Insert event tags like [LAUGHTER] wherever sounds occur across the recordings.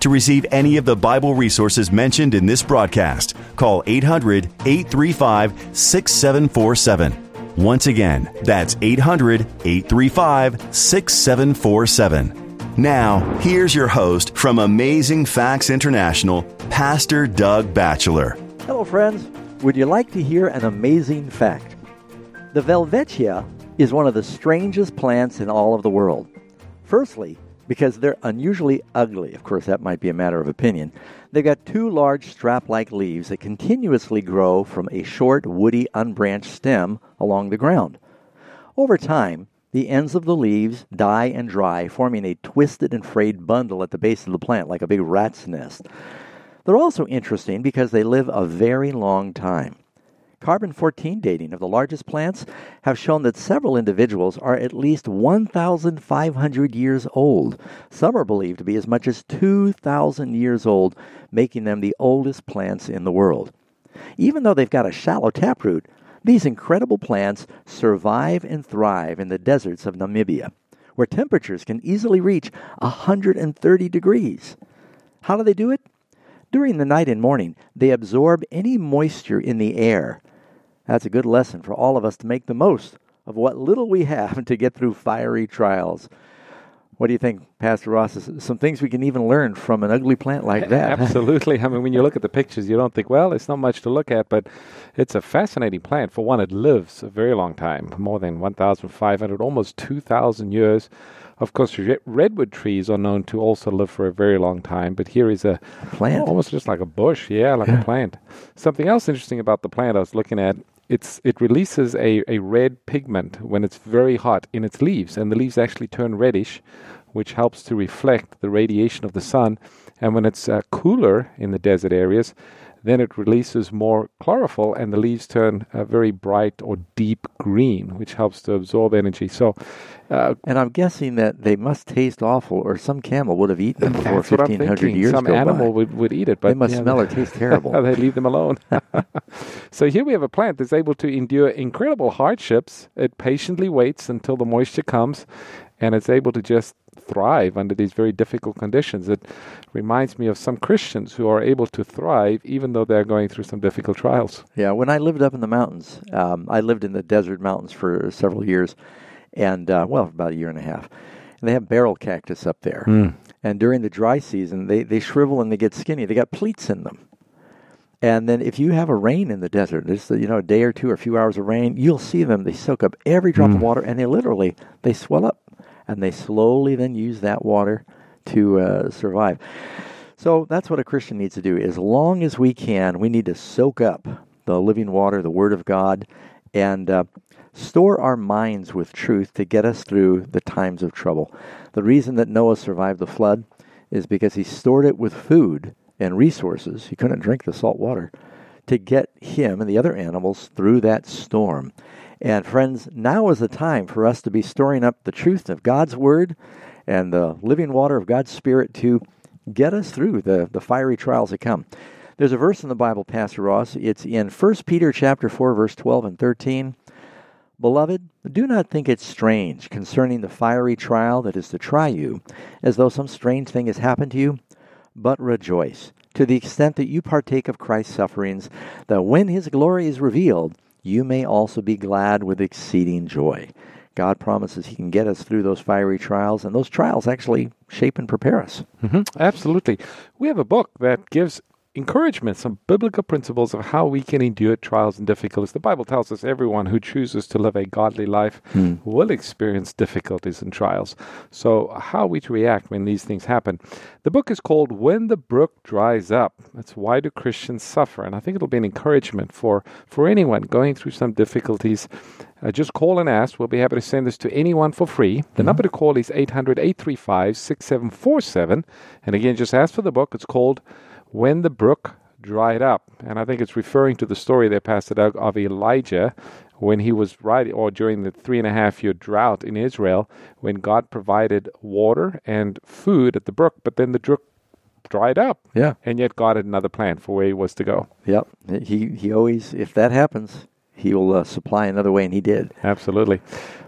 To receive any of the Bible resources mentioned in this broadcast, call 800 835 6747. Once again, that's 800 835 6747. Now, here's your host from Amazing Facts International, Pastor Doug Batchelor. Hello, friends. Would you like to hear an amazing fact? The Welwitschia is one of the strangest plants in all of the world. Firstly, because they're unusually ugly. Of course, that might be a matter of opinion. They've got two large strap like leaves that continuously grow from a short, woody, unbranched stem along the ground. Over time, the ends of the leaves die and dry, forming a twisted and frayed bundle at the base of the plant, like a big rat's nest. They're also interesting because they live a very long time. Carbon 14 dating of the largest plants have shown that several individuals are at least 1,500 years old. Some are believed to be as much as 2,000 years old, making them the oldest plants in the world. Even though they've got a shallow taproot, these incredible plants survive and thrive in the deserts of Namibia, where temperatures can easily reach 130 degrees. How do they do it? During the night and morning, they absorb any moisture in the air that's a good lesson for all of us to make the most of what little we have [LAUGHS] to get through fiery trials. What do you think, Pastor Ross? Some things we can even learn from an ugly plant like that. [LAUGHS] Absolutely. I mean, when you look at the pictures, you don't think, well, it's not much to look at, but it's a fascinating plant. For one, it lives a very long time more than 1,500, almost 2,000 years. Of course, redwood trees are known to also live for a very long time, but here is a plant, almost just like a bush, yeah, like a [LAUGHS] plant. Something else interesting about the plant I was looking at it's it releases a, a red pigment when it's very hot in its leaves, and the leaves actually turn reddish, which helps to reflect the radiation of the sun. And when it's uh, cooler in the desert areas, then it releases more chlorophyll and the leaves turn uh, very bright or deep green, which helps to absorb energy. So, uh, and I'm guessing that they must taste awful, or some camel would have eaten them before 1500 years Some animal would, would eat it, but they must yeah, smell [LAUGHS] or taste terrible. [LAUGHS] they leave them alone. [LAUGHS] so here we have a plant that's able to endure incredible hardships. It patiently waits until the moisture comes, and it's able to just thrive under these very difficult conditions. It reminds me of some Christians who are able to thrive even though they're going through some difficult trials. Yeah, when I lived up in the mountains, um, I lived in the desert mountains for several years, and uh, well, about a year and a half. And they have barrel cactus up there. Mm. And during the dry season, they, they shrivel and they get skinny. They got pleats in them. And then if you have a rain in the desert, just you know a day or two or a few hours of rain, you'll see them. They soak up every drop mm. of water, and they literally they swell up and they slowly then use that water to uh, survive. So that's what a Christian needs to do. As long as we can, we need to soak up the living water, the Word of God, and uh, store our minds with truth to get us through the times of trouble. The reason that Noah survived the flood is because he stored it with food and resources. He couldn't drink the salt water to get him and the other animals through that storm. And friends, now is the time for us to be storing up the truth of God's Word and the living water of God's Spirit to get us through the, the fiery trials that come. There's a verse in the Bible, Pastor Ross. It's in 1 Peter chapter 4, verse 12 and 13. Beloved, do not think it strange concerning the fiery trial that is to try you, as though some strange thing has happened to you, but rejoice to the extent that you partake of Christ's sufferings, that when his glory is revealed, you may also be glad with exceeding joy. God promises He can get us through those fiery trials, and those trials actually shape and prepare us. Mm-hmm. Absolutely. We have a book that gives encouragement, some biblical principles of how we can endure trials and difficulties. The Bible tells us everyone who chooses to live a godly life hmm. will experience difficulties and trials. So, how we to react when these things happen. The book is called When the Brook Dries Up. That's why do Christians suffer? And I think it'll be an encouragement for, for anyone going through some difficulties. Uh, just call and ask. We'll be happy to send this to anyone for free. The mm-hmm. number to call is 800 835 6747. And again, just ask for the book. It's called when the brook dried up. And I think it's referring to the story there, Pastor Doug, of Elijah when he was right, or during the three and a half year drought in Israel, when God provided water and food at the brook, but then the brook dried up. Yeah. And yet God had another plan for where he was to go. Yep. He he always, if that happens, he will uh, supply another way, and he did. Absolutely.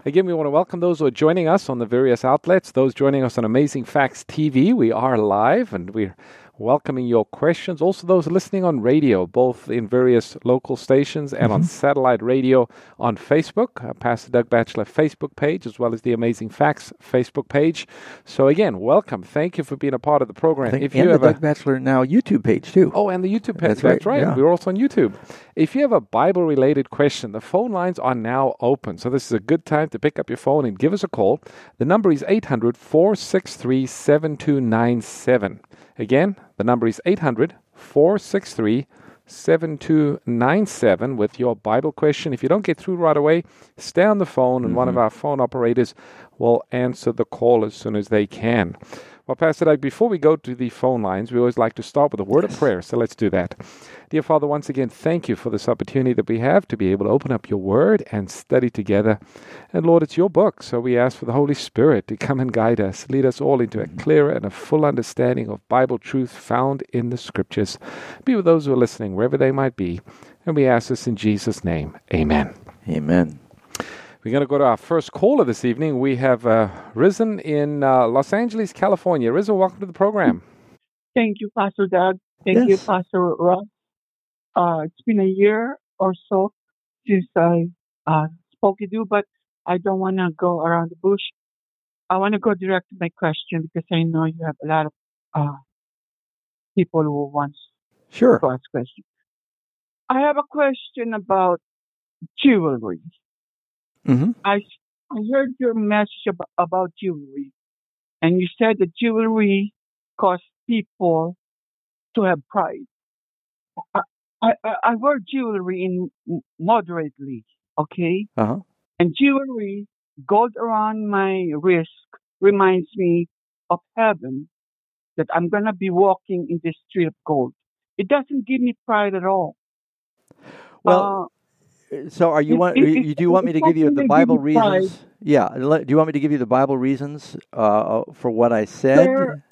Again, we want to welcome those who are joining us on the various outlets, those joining us on Amazing Facts TV. We are live, and we're welcoming your questions. Also, those listening on radio, both in various local stations and mm-hmm. on satellite radio on Facebook, uh, Pastor Doug Batchelor Facebook page, as well as the Amazing Facts Facebook page. So, again, welcome. Thank you for being a part of the program. if you have the Doug a, Batchelor Now YouTube page, too. Oh, and the YouTube page. That's, That's right. right. Yeah. We're also on YouTube. If you have a Bible related question, the phone lines are now open. So, this is a good time to pick up your phone and give us a call. The number is 800 463 7297. Again, the number is 800 463 7297 with your Bible question. If you don't get through right away, stay on the phone and mm-hmm. one of mm-hmm. our phone operators will answer the call as soon as they can. Well, Pastor Doug, before we go to the phone lines, we always like to start with a word of prayer. So let's do that. Dear Father, once again, thank you for this opportunity that we have to be able to open up your word and study together. And Lord, it's your book, so we ask for the Holy Spirit to come and guide us, lead us all into a clearer and a full understanding of Bible truth found in the scriptures. Be with those who are listening, wherever they might be. And we ask this in Jesus' name. Amen. Amen. We're going to go to our first caller this evening. We have uh, Risen in uh, Los Angeles, California. Risen, welcome to the program. Thank you, Pastor Doug. Thank yes. you, Pastor Ross. Uh, it's been a year or so since I uh, spoke with you, but I don't want to go around the bush. I want to go direct to my question because I know you have a lot of uh, people who want sure. to ask questions. I have a question about jewelry. Mm-hmm. I, I heard your message about, about jewelry, and you said that jewelry causes people to have pride. I, I, I wear jewelry in moderately, okay? Uh-huh. And jewelry, gold around my wrist, reminds me of heaven that I'm going to be walking in this street of gold. It doesn't give me pride at all. Well, uh, so, are you want? you do you want me to give you the Bible reasons? Yeah. Do you want me to give you the Bible reasons uh, for what I said? There,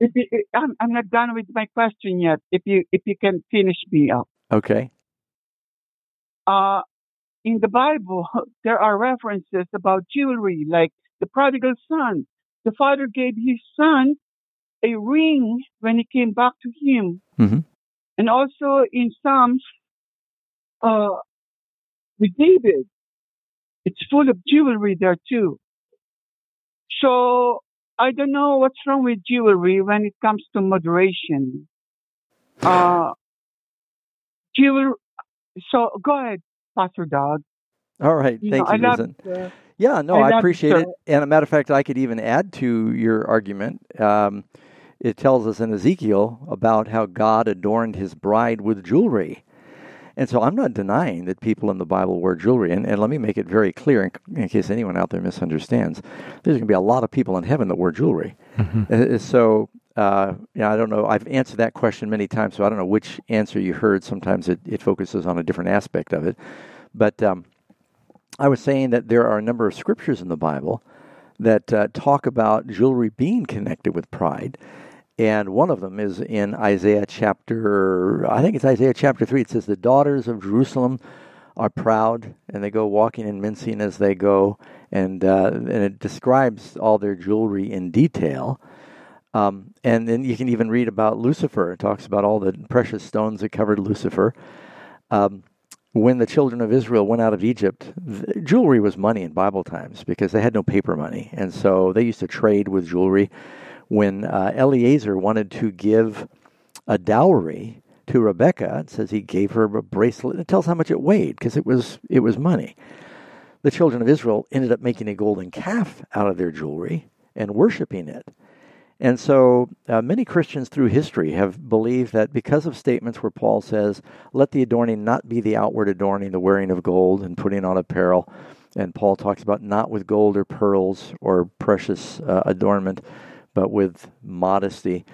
if you, I'm, I'm not done with my question yet. If you if you can finish me up. Okay. Uh, in the Bible, [LAUGHS] there are references about jewelry, like the prodigal son. The father gave his son a ring when he came back to him. Mm-hmm. And also in Psalms, uh, with David. It's full of jewelry there too. So I don't know what's wrong with jewelry when it comes to moderation. Uh, jewelry. So go ahead, Pastor Doug. All right, you thank know, you, love, yeah, no, I, I appreciate it. And a matter of fact, I could even add to your argument. Um, it tells us in Ezekiel about how God adorned his bride with jewelry. And so I'm not denying that people in the Bible wear jewelry. And, and let me make it very clear in, in case anyone out there misunderstands there's going to be a lot of people in heaven that wear jewelry. Mm-hmm. Uh, uh, so, uh, you know, I don't know. I've answered that question many times, so I don't know which answer you heard. Sometimes it, it focuses on a different aspect of it. But um, I was saying that there are a number of scriptures in the Bible that uh, talk about jewelry being connected with pride. And one of them is in Isaiah chapter, I think it's Isaiah chapter 3. It says, The daughters of Jerusalem are proud, and they go walking and mincing as they go. And, uh, and it describes all their jewelry in detail. Um, and then you can even read about Lucifer. It talks about all the precious stones that covered Lucifer. Um, when the children of Israel went out of Egypt, jewelry was money in Bible times because they had no paper money. And so they used to trade with jewelry when uh, Eliezer wanted to give a dowry to Rebecca, it says he gave her a bracelet. It tells how much it weighed because it was it was money. The children of Israel ended up making a golden calf out of their jewelry and worshiping it. And so uh, many Christians through history have believed that because of statements where Paul says, let the adorning not be the outward adorning, the wearing of gold and putting on apparel. And Paul talks about not with gold or pearls or precious uh, adornment, but with modesty.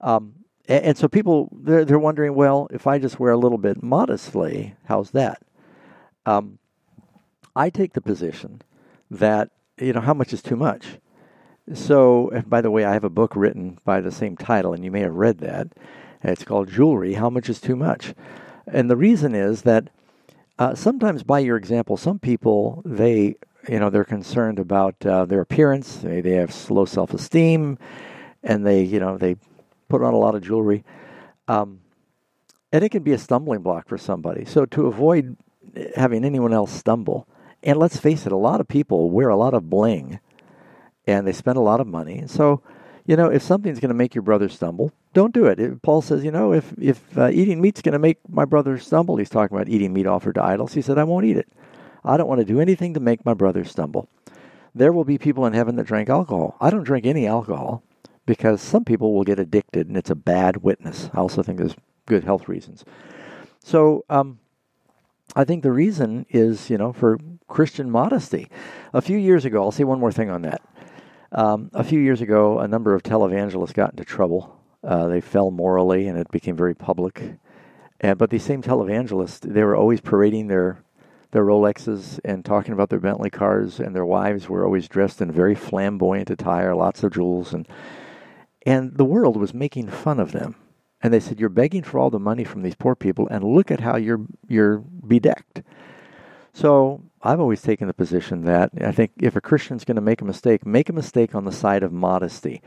Um, and, and so people they're, they're wondering, well, if I just wear a little bit modestly, how's that? Um, I take the position that you know how much is too much. So, by the way, I have a book written by the same title, and you may have read that. It's called Jewelry How Much is Too Much? And the reason is that uh, sometimes, by your example, some people, they, you know, they're concerned about uh, their appearance, they, they have low self esteem, and they, you know, they put on a lot of jewelry. Um, and it can be a stumbling block for somebody. So, to avoid having anyone else stumble, and let's face it, a lot of people wear a lot of bling and they spend a lot of money. So, you know, if something's going to make your brother stumble, don't do it. If Paul says, you know, if if uh, eating meat's going to make my brother stumble, he's talking about eating meat offered to idols. He said, I won't eat it. I don't want to do anything to make my brother stumble. There will be people in heaven that drink alcohol. I don't drink any alcohol because some people will get addicted, and it's a bad witness. I also think there's good health reasons. So, um, I think the reason is, you know, for Christian modesty. A few years ago, I'll say one more thing on that. Um, a few years ago, a number of televangelists got into trouble. Uh, they fell morally, and it became very public. And but these same televangelists, they were always parading their their Rolexes and talking about their Bentley cars, and their wives were always dressed in very flamboyant attire, lots of jewels, and and the world was making fun of them. And they said, "You're begging for all the money from these poor people, and look at how you're you're bedecked." So I've always taken the position that I think if a Christian's going to make a mistake, make a mistake on the side of modesty.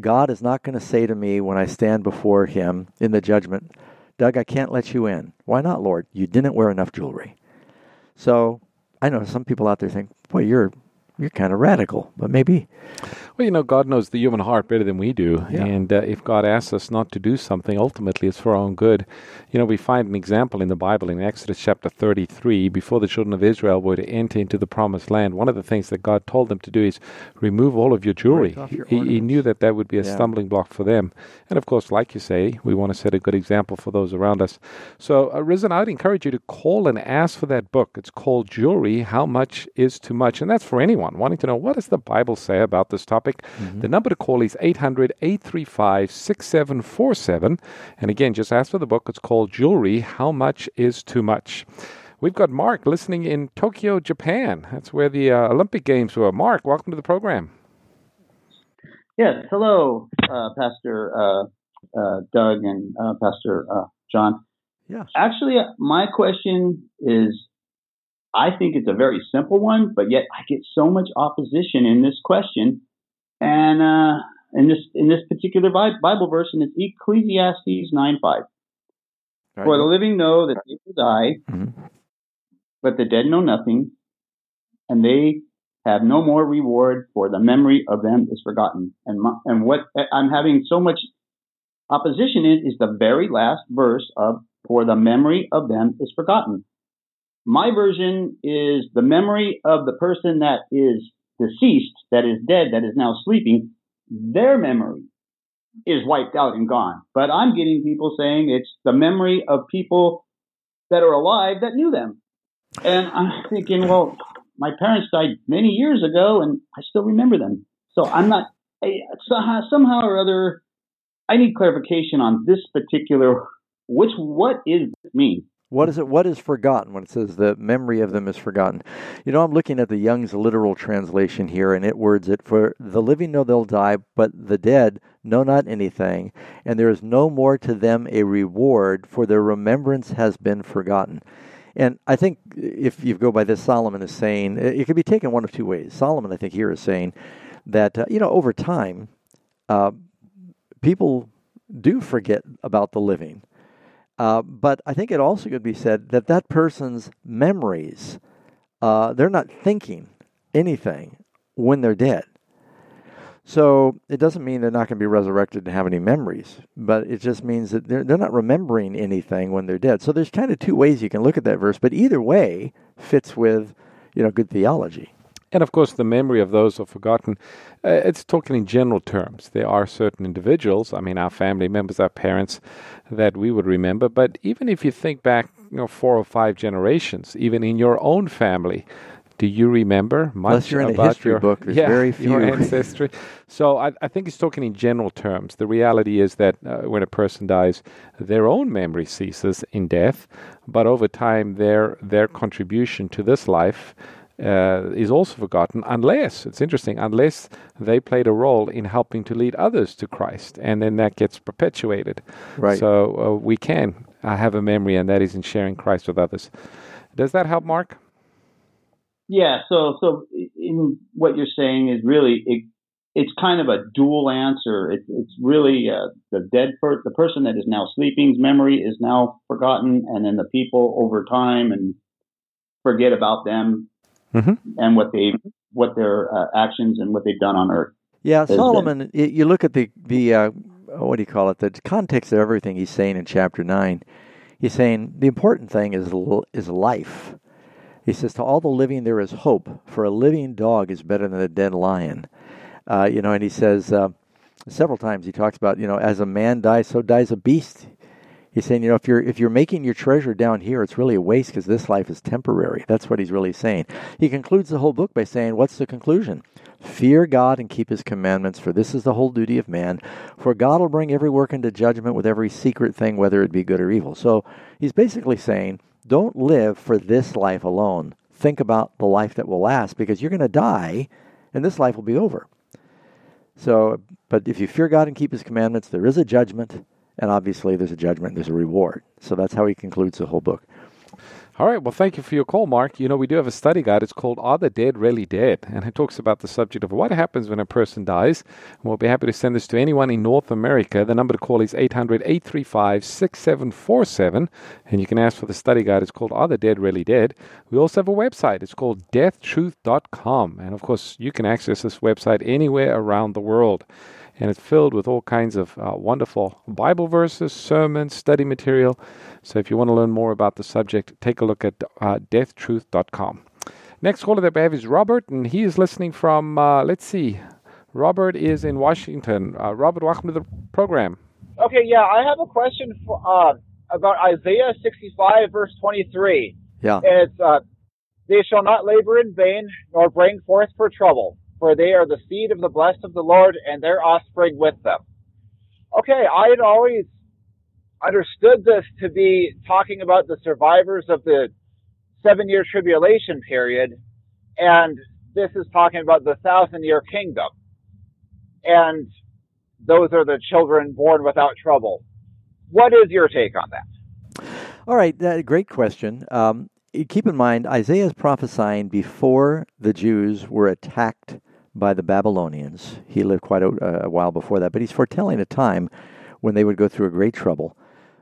God is not going to say to me when I stand before Him in the judgment, Doug, I can't let you in. Why not, Lord? You didn't wear enough jewelry. So I know some people out there think, boy, you're you're kind of radical, but maybe. Well, you know, God knows the human heart better than we do. Yeah. And uh, if God asks us not to do something, ultimately it's for our own good. You know, we find an example in the Bible in Exodus chapter 33. Before the children of Israel were to enter into the promised land, one of the things that God told them to do is remove all of your jewelry. your he, he knew that that would be a Yeah. stumbling block for them. And of course, like you say, we want to set a good example for those around us. So, uh, Risen, I'd encourage you to call and ask for that book. It's called Jewelry How Much is Too Much? And that's for anyone wanting to know what does the Bible say about this topic. The number to call is 800 835 6747. And again, just ask for the book. It's called Jewelry How Much is Too Much? We've got Mark listening in Tokyo, Japan. That's where the uh, Olympic Games were. Mark, welcome to the program. Yes, hello, uh, Pastor uh, uh, Doug and uh, Pastor uh, John. Yeah. Actually, uh, my question is I think it's a very simple one, but yet I get so much opposition in this question. And uh, in this in this particular Bible verse, and it's Ecclesiastes 9 5. Right. For the living know that they will die, Mhm. but the dead know nothing, and they have no more reward, for the memory of them is forgotten. And my, and what I'm having so much opposition in is the very last verse of for the memory of them is forgotten. My version is the memory of the person that is deceased, that is dead, that is now sleeping, their memory is wiped out and gone. But I'm getting people saying it's the memory of people that are alive that knew them. And I'm thinking, well, my parents died many years ago and I still remember them. So I'm not, I, somehow, somehow or other, I need clarification on this particular, which, what is this mean? What is it? What is forgotten when it says the memory of them is forgotten? You know, I'm looking at the Young's literal translation here, and it words it for the living know they'll die, but the dead know not anything, and there is no more to them a reward, for their remembrance has been forgotten. And I think if you go by this, Solomon is saying it could be taken one of two ways. Solomon, I think, here is saying that uh, you know over time, uh, people do forget about the living. Uh, but I think it also could be said that that person's memories, uh, they're not thinking anything when they're dead. So it doesn't mean they're not going to be resurrected and have any memories, but it just means that they're, they're not remembering anything when they're dead. So there's kind of two ways you can look at that verse, but either way fits with, you know, good theology. And of course, the memory of those who are forgotten, uh, it's talking in general terms. There are certain individuals, I mean, our family members, our parents, that we would remember. But even if you think back, you know, four or five generations, even in your own family, Do you remember much Unless you're in a about history your, book, there's yeah, very [LAUGHS] your ancestry? So I, I think he's talking in general terms. The reality is that uh, when a person dies, their own memory ceases in death, but over time, their their contribution to this life uh, is also forgotten unless it's interesting unless they played a role in helping to lead others to Christ, and then that gets perpetuated. Right. So uh, we can uh, have a memory, and that is in sharing Christ with others. Does that help, Mark? Yeah. So, so in what you're saying is really it, it's kind of a dual answer. It, it's really uh, the dead per- the person that is now sleeping's memory is now forgotten, and then the people over time and forget about them Mhm. and what they what their uh, actions and what they've done on earth. Yeah, Solomon. y you look at the the uh, what do you call it? The context of everything he's saying in chapter nine. He's saying the important thing is is life. He says to all the living there is hope, for a living dog is better than a dead lion. Uh, you know, and he says uh, several times he talks about you know as a man dies, so dies a beast. He's saying, you know, if you're if you're making your treasure down here, it's really a waste because this life is temporary. That's what he's really saying. He concludes the whole book by saying, "What's the conclusion? Fear God and keep His commandments, for this is the whole duty of man. For God will bring every work into judgment with every secret thing, whether it be good or evil." So he's basically saying, don't live for this life alone. Think about the life that will last, because you're going to die, and this life will be over. So, but if you fear God and keep His commandments, there is a judgment, and obviously there's a judgment, there's a reward. So that's how he concludes the whole book. All right. Well, thank you for your call, Mark. You know, we do have a study guide. It's called Are the Dead Really Dead? And it talks about the subject of what happens when a person dies. And we'll be happy to send this to anyone in North America. The number to call is 800 835 6747. And you can ask for the study guide. It's called Are the Dead Really Dead? We also have a website. It's called deathtruth.com. And of course, you can access this website anywhere around the world and it's filled with all kinds of uh, wonderful Bible verses, sermons, study material. So if you want to learn more about the subject, take a look at uh, deathtruth.com. Next caller that we have is Robert, and he is listening from, uh, let's see, Robert is in Washington. Uh, Robert, welcome to the program. Okay, yeah, I have a question for, uh, about Isaiah 65, verse 23. Yeah. And it's, uh, they shall not labor in vain, nor bring forth for trouble, for they are the seed of the blessed of the Lord, and their offspring with them. Okay, I had always understood this to be talking about the survivors of the seven year tribulation period, and this is talking about the thousand year kingdom. And those are the children born without trouble. What is your take on that? All right, great question. Um, keep in mind, Isaiah is prophesying before the Jews were attacked by the Babylonians. He lived quite a, a while before that, but he's foretelling a time when they would go through a great trouble.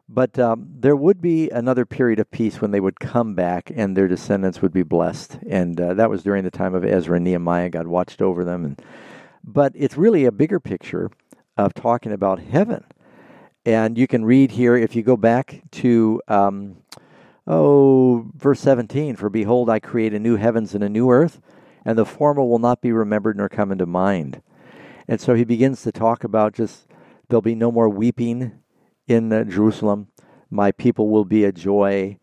But um, there would be another period of peace when they would come back and their descendants would be blessed. And uh, that was during the time of Ezra and Nehemiah. God watched over them. And, but it's really a bigger picture of talking about heaven. And you can read here, if you go back to, um, oh, verse 17 For behold, I create a new heavens and a new earth, and the former will not be remembered nor come into mind. And so he begins to talk about just there'll be no more weeping in uh, Jerusalem. My people will be a joy.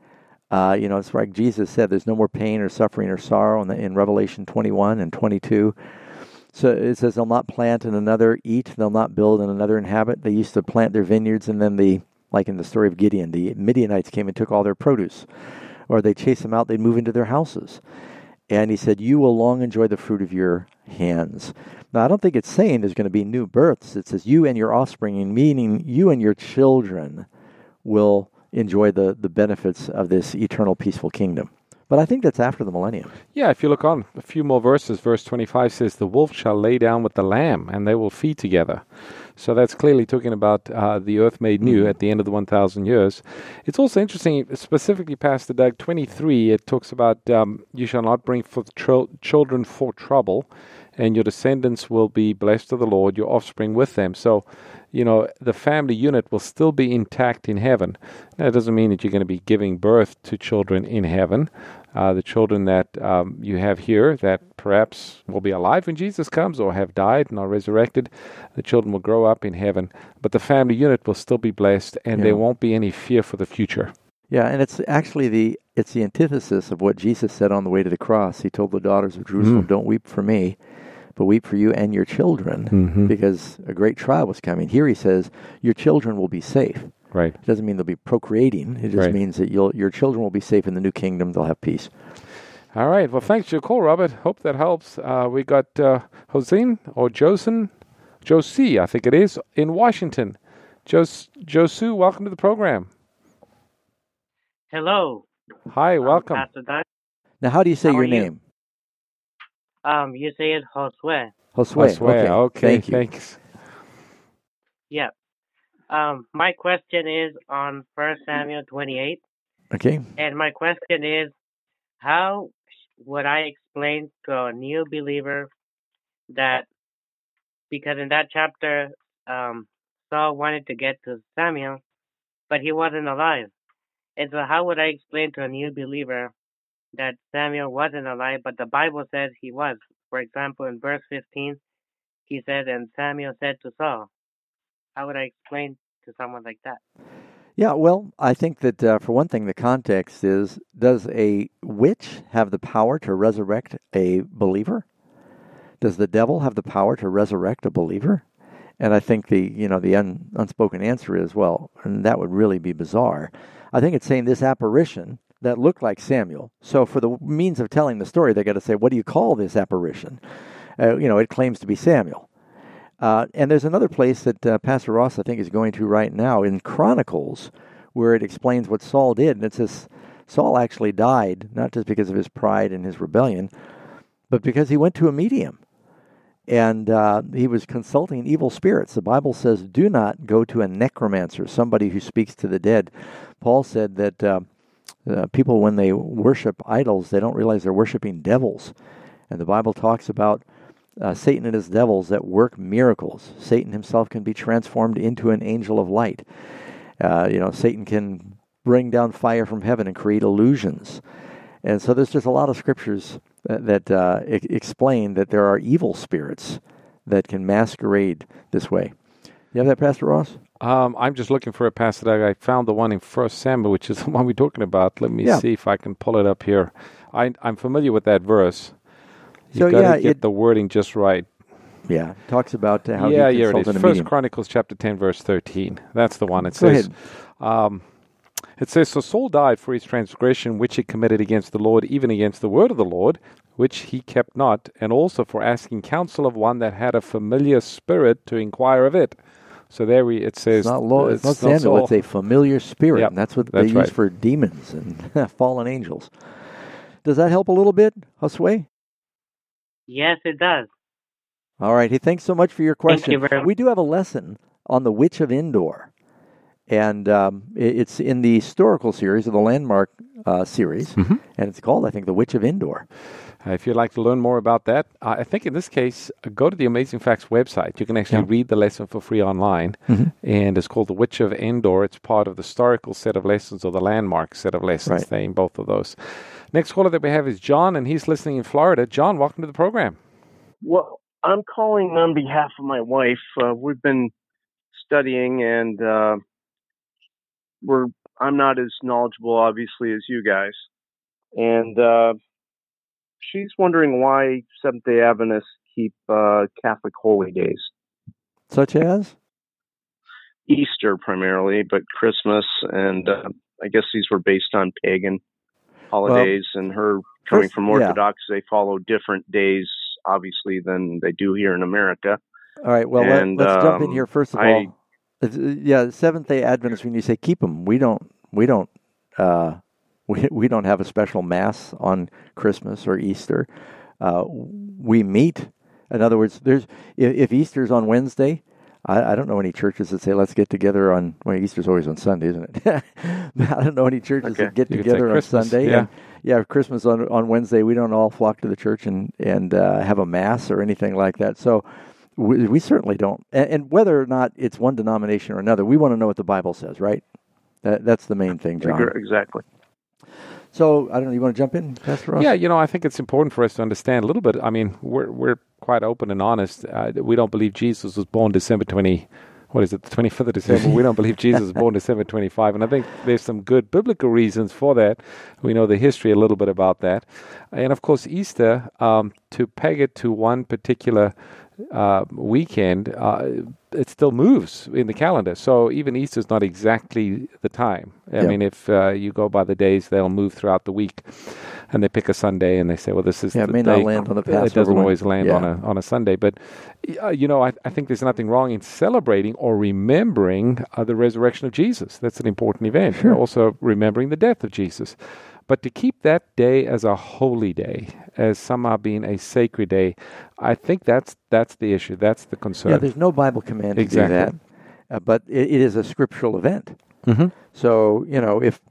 Uh, you know, it's like Jesus said, there's no more pain or suffering or sorrow in, the, in Revelation 21 and 22. So it says they'll not plant and another eat, they'll not build and another inhabit. They used to plant their vineyards and then the, like in the story of Gideon, the Midianites came and took all their produce. Or they chased them out, they'd move into their houses. And he said, You will long enjoy the fruit of your hands. Now, I don't think it's saying there's going to be new births. It says, You and your offspring, meaning you and your children will enjoy the, the benefits of this eternal, peaceful kingdom. But I think that's after the millennium. Yeah, if you look on a few more verses, verse 25 says, The wolf shall lay down with the lamb, and they will feed together. So that's clearly talking about uh, the earth made new at the end of the 1,000 years. It's also interesting, specifically Pastor Doug 23, it talks about um, you shall not bring forth children for trouble, and your descendants will be blessed of the Lord, your offspring with them. So, you know, the family unit will still be intact in heaven. That doesn't mean that you're going to be giving birth to children in heaven. Uh, the children that um, you have here that perhaps will be alive when Jesus comes or have died and are resurrected, the children will grow up in heaven. But the family unit will still be blessed and Yeah. there won't be any fear for the future. Yeah, and it's actually the it's the antithesis of what Jesus said on the way to the cross. He told the daughters of Jerusalem, Mm. "Don't weep for me, but weep for you and your children, Mhm. because a great trial was coming." Here he says, "Your children will be safe." Right. It doesn't mean they'll be procreating. It just Right. means that you'll, your children will be safe in the new kingdom. They'll have peace. All right. Well, thanks for your call, Robert. Hope that helps. Uh, we got uh, Josine or Josen, Josie, I think it is, in Washington. Jos- Josu, welcome to the program. Hello. Hi, um, welcome. Now, how do you say How your are you? name? Um, you say it Josue. Josue. Josue, Okay. okay, Thank you. thanks. Yeah. Um, my question is on First Samuel 28, Okay. and my question is, how would I explain to a new believer that because in that chapter, um, Saul wanted to get to Samuel, but he wasn't alive, and so how would I explain to a new believer that Samuel wasn't alive, but the Bible says he was? For example, in verse 15, he said, "And Samuel said to Saul." How would I explain to someone like that? Yeah, well, I think that uh, for one thing, the context is does a witch have the power to resurrect a believer? Does the devil have the power to resurrect a believer? And I think the you know the un, unspoken answer is well, and that would really be bizarre. I think it's saying this apparition that looked like Samuel. So for the means of telling the story, they got to say, what do you call this apparition? Uh, you know, it claims to be Samuel. Uh, and there's another place that uh, Pastor Ross, I think, is going to right now in Chronicles, where it explains what Saul did. And it says Saul actually died, not just because of his pride and his rebellion, but because he went to a medium. And uh, he was consulting evil spirits. The Bible says, do not go to a necromancer, somebody who speaks to the dead. Paul said that uh, uh, people, when they worship idols, they don't realize they're worshiping devils. And the Bible talks about uh, Satan and his devils that work miracles. Satan himself can be transformed into an angel of light. Uh, you know, Satan can bring down fire from heaven and create illusions. And so there's just a lot of scriptures that, that uh, e- explain that there are evil spirits that can masquerade this way. You have that, Pastor Ross? Um, I'm just looking for a passage. I found the one in First Samuel, which is [LAUGHS] the one we're talking about. Let me Yeah. see if I can pull it up here. I, I'm familiar with that verse. You So, yeah, get it- the wording just right. Yeah, it talks about how yeah, he consulted is. a First. Chronicles chapter 10, verse 13. That's the one. It Go says, ahead. um, it says, So Saul died for his transgression which he committed against the Lord, even against the word of the Lord, which he kept not, and also for asking counsel of one that had a familiar spirit to inquire of it. So there we, it says, It's not, uh, it's not Samuel. It's a familiar spirit, Yep, and that's what that's they use for demons and [LAUGHS] fallen angels. Does that help a little bit, Josue? Yes, it does. All right. Hey, thanks so much for your Thank question. you very much. We do have a lesson on the Witch of Endor, and um, it's in the historical series of the Landmark uh, series, Mhm. and it's called, I think, the Witch of Endor. If you'd like to learn more about that, uh, I think in this case, uh, go to the Amazing Facts website. You can actually Yeah. read the lesson for free online, Mhm. and it's called The Witch of Endor. It's part of the historical set of lessons or the landmark set of lessons. Right. They in both of those. Next caller that we have is John, and he's listening in Florida. John, welcome to the program. Well, I'm calling on behalf of my wife. Uh, we've been studying, and uh, we're I'm not as knowledgeable, obviously, as you guys, and uh, she's wondering why Seventh Day Adventists keep uh, Catholic holy days, Such as? Easter primarily, but Christmas, and uh, I guess these were based on pagan holidays. and her coming first- from yeah. Orthodox, they follow different days, obviously, than they do here in America. All right. Well, let, And, let's jump in um, here first of I- all. Uh, yeah, Seventh Day Adventists. When you say keep them, we don't. We don't. Uh, [LAUGHS] we we don't have a special mass on Christmas or Easter. Uh, we meet. In other words, there's if, if Easter's on Wednesday. I, I don't know any churches that say let's get together on. Well, Easter's always on Sunday, isn't it? [LAUGHS] I don't know any churches Okay. that get You together on Christmas, Sunday. yeah. And, yeah, Christmas on on Wednesday. We don't all flock to the church and and uh, have a mass or anything like that. So we, we certainly don't. And, and whether or not it's one denomination or another, we want to know what the Bible says, right? That, that's the main thing, John. Exactly. So I don't know. You want to jump in, Pastor Ross? Yeah, you know, I think it's important for us to understand a little bit. I mean, we're we're quite open and honest. Uh, we don't believe Jesus was born December twenty what is it, the 25th of December. we don't believe Jesus was born [LAUGHS] December 25. And I think there's some good biblical reasons for that. We know the history a little bit about that. And of course, Easter, um, to peg it to one particular uh, weekend, uh, it still moves in the calendar. So even Easter is not exactly the time. I Yeah. mean, if uh, you go by the days, they'll move throughout the week, and they pick a Sunday and they say, "Well, this is Yeah, it the may not day." land on the It doesn't always land on a on a Sunday, but uh, you know, I, I think there's nothing wrong in celebrating or remembering uh, the resurrection of Jesus. That's an important event. Sure. Also remembering the death of Jesus. But to keep that day as a holy day, as somehow being a sacred day, I think that's that's the issue. That's the concern. Yeah, there's no Bible command to Exactly. do that, uh, but it, it is a scriptural event. Mhm. So you know, if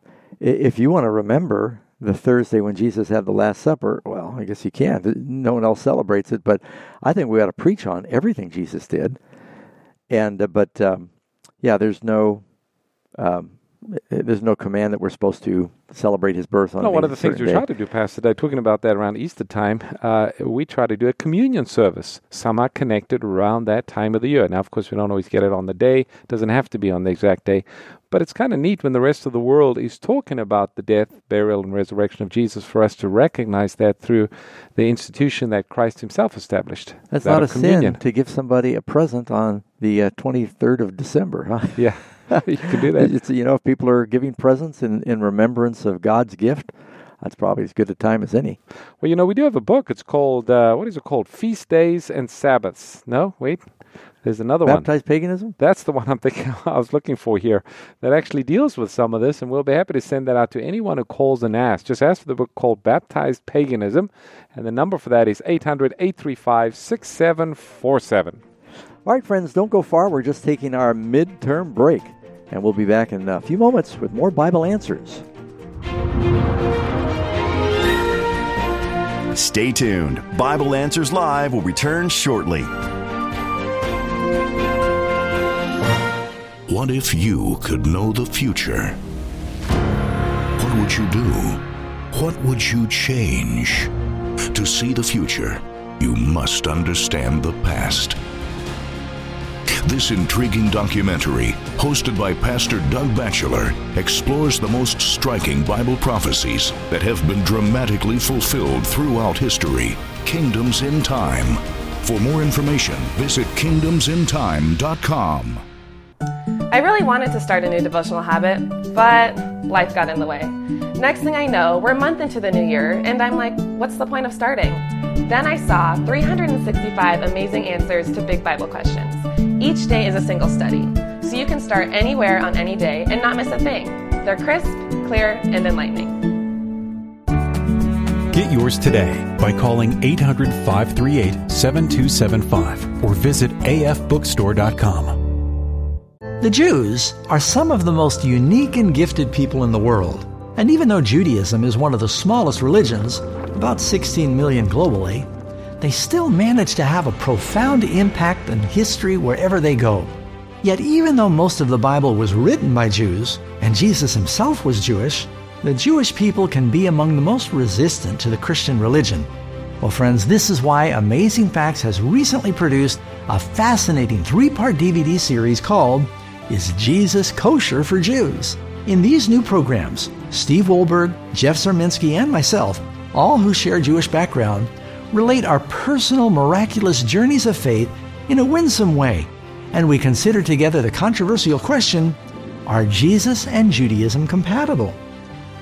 if you want to remember the Thursday when Jesus had the Last Supper, well, I guess you can. No one else celebrates it, but I think we ought to preach on everything Jesus did. And uh, but um, yeah, there's no um, there's no command that we're supposed to celebrate his birth on. No, one of the things we day. try to do, Pastor Dave, talking about that around Easter time, uh, we try to do a communion service, Some are connected around that time of the year. Now, of course, we don't always get it on the day; it doesn't have to be on the exact day, but it's kind of neat when the rest of the world is talking about the death, burial, and resurrection of Jesus for us to recognize that through the institution that Christ Himself established. That's not a communion. sin to give somebody a present on the uh, 23rd of December, huh? Yeah, [LAUGHS] [LAUGHS] you can do that. It's, you know, if people are giving presents in, in remembrance of God's gift, that's probably as good a time as any. Well, you know, we do have a book. It's called uh, what is it called? Feast Days and Sabbaths. No, wait, there's another one. Baptized paganism? That's the [LAUGHS] one I'm thinking I was looking for here that actually deals with some of this, and we'll be happy to send that out to anyone who calls and asks. Just ask for the book called Baptized Paganism, and the number for that is 800 835 6747. All right, friends, don't go far. We're just taking our midterm break, and we'll be back in a few moments with more Bible answers. Stay tuned. Bible Answers Live will return shortly. What if you could know the future? What would you do? What would you change? To see the future, you must understand the past. This intriguing documentary, hosted by Pastor Doug Batchelor, explores the most striking Bible prophecies that have been dramatically fulfilled throughout history. Kingdoms in Time. For more information, visit kingdomsintime.com. I really wanted to start a new devotional habit, but life got in the way. Next thing I know, we're a month into the new year, and I'm like, what's the point of starting? Then I saw 365 amazing answers to big Bible questions. Each day is a single study, so you can start anywhere on any day and not miss a thing. They're crisp, clear, and enlightening. Get yours today by calling 800 538 7275 or visit afbookstore.com. The Jews are some of the most unique and gifted people in the world. And even though Judaism is one of the smallest religions, about 16 million globally, they still manage to have a profound impact on history wherever they go. Yet, even though most of the Bible was written by Jews, and Jesus himself was Jewish, the Jewish people can be among the most resistant to the Christian religion. Well, friends, this is why Amazing Facts has recently produced a fascinating three part DVD series called Is Jesus Kosher for Jews? In these new programs, Steve Wohlberg, Jeff Zaremsky, and myself, all who share Jewish background, relate our personal miraculous journeys of faith in a winsome way. And we consider together the controversial question Are Jesus and Judaism compatible?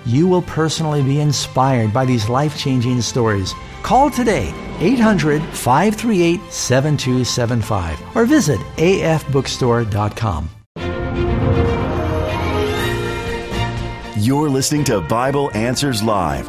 You will personally be inspired by these life changing stories. Call today 800 538 7275 or visit afbookstore.com. You're listening to Bible Answers Live,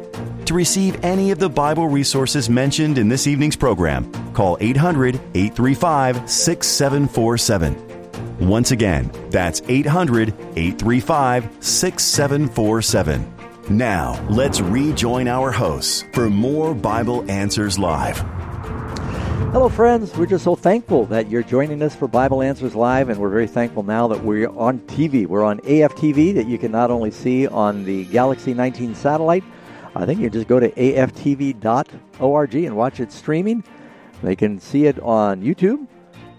To receive any of the Bible resources mentioned in this evening's program, call 800 835 6747. Once again, that's 800 835 6747. Now, let's rejoin our hosts for more Bible Answers Live. Hello, friends. We're just so thankful that you're joining us for Bible Answers Live, and we're very thankful now that we're on TV. We're on AFTV that you can not only see on the Galaxy 19 satellite, I think you just go to aftv.org and watch it streaming. They can see it on YouTube,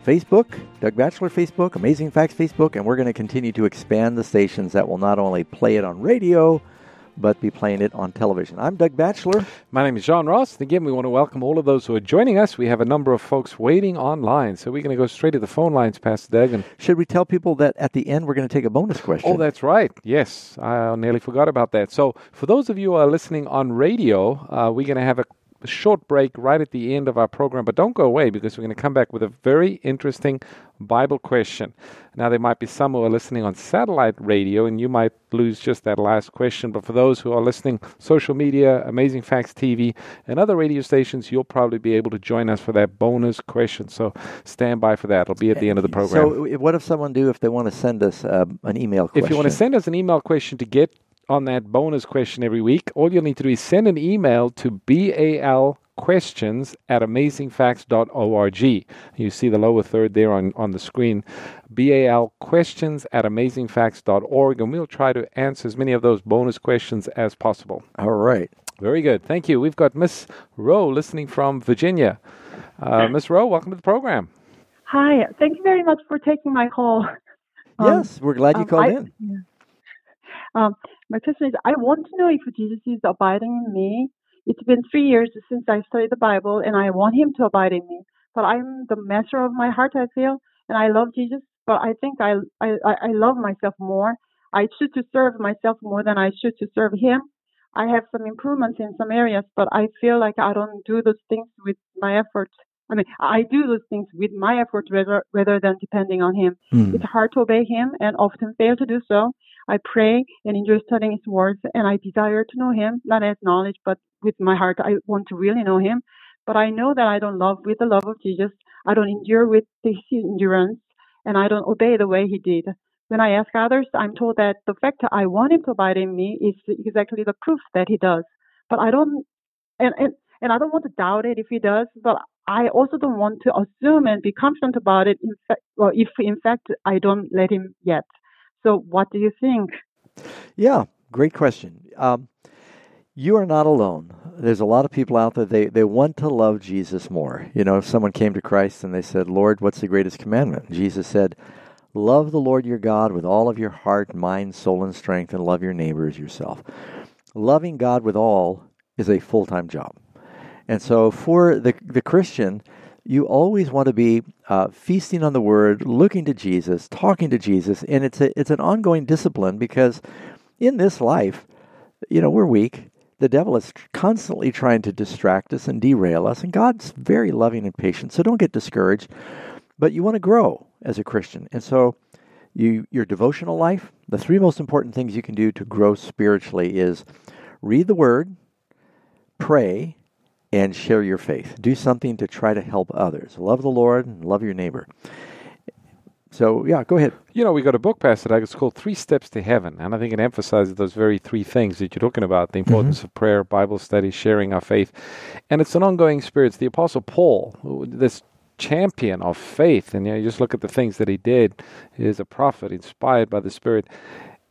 Facebook, Doug Batchelor Facebook, Amazing Facts Facebook, and we're going to continue to expand the stations that will not only play it on radio, but be playing it on television. I'm Doug Batchelor. My name is John Ross. Again, we want to welcome all of those who are joining us. We have a number of folks waiting online, so we're going to go straight to the phone lines, Pastor Doug. And Should we tell people that at the end we're going to take a bonus question? Oh, that's right. Yes, I nearly forgot about that. So, for those of you who are listening on radio, uh, we're going to have a a short break right at the end of our program, but don't go away because we're going to come back with a very interesting Bible question. Now, there might be some who are listening on satellite radio, and you might lose just that last question. But for those who are listening, social media, Amazing Facts TV, and other radio stations, you'll probably be able to join us for that bonus question. So stand by for that. It'll be at the end of the program. So, what if someone do if they want to send us uh, an email question? If you want to send us an email question to get on that bonus question every week, all you'll need to do is send an email to BAL questions at amazingfacts.org. You see the lower third there on, on the screen. BAL questions at amazingfacts.org, and we'll try to answer as many of those bonus questions as possible. All right. Very good. Thank you. We've got Miss Rowe listening from Virginia. Uh, Miss Rowe, welcome to the program. Hi. Thank you very much for taking my call. yes, we're glad you um, called I- in. yeah. Um, my question is, I want to know if Jesus is abiding in me. It's been three years since I studied the Bible, and I want Him to abide in me. But I'm the master of my heart, I feel, and I love Jesus. But I think I I, I love myself more. I should to serve myself more than I should to serve Him. I have some improvements in some areas, but I feel like I don't do those things with my effort. I mean, I do those things with my effort rather, rather than depending on Him. Hmm. It's hard to obey Him and often fail to do so. I pray and enjoy studying His words, and I desire to know Him, not as knowledge, but with my heart. I want to really know Him. But I know that I don't love with the love of Jesus. I don't endure with His endurance, and I don't obey the way He did. When I ask others, I'm told that the fact I want Him to abide in me is exactly the proof that He does. But I don't, and, and, and I don't want to doubt it if He does, but I also don't want to assume and be confident about it. In fact, well, if in fact I don't let Him yet. So, what do you think? Yeah, great question. Um, you are not alone. There's a lot of people out there, they, they want to love Jesus more. You know, if someone came to Christ and they said, Lord, what's the greatest commandment? Jesus said, Love the Lord your God with all of your heart, mind, soul, and strength, and love your neighbor as yourself. Loving God with all is a full time job. And so for the, the Christian, you always want to be uh, feasting on the Word, looking to Jesus, talking to Jesus, and it's a, it's an ongoing discipline because in this life, you know, we're weak. The devil is constantly trying to distract us and derail us, and God's very loving and patient. So don't get discouraged. But you want to grow as a Christian, and so you your devotional life. The three most important things you can do to grow spiritually is read the Word, pray, and share your faith. Do something to try to help others. Love the Lord and love your neighbor. So, yeah, go ahead. You know, we got a book, Pastor Doug. It's called Three Steps to Heaven. And I think it emphasizes those very three things that you're talking about the mm-hmm. importance of prayer, Bible study, sharing our faith. And it's an ongoing experience. The Apostle Paul, this champion of faith, and you, know, you just look at the things that he did, he is a prophet inspired by the Spirit.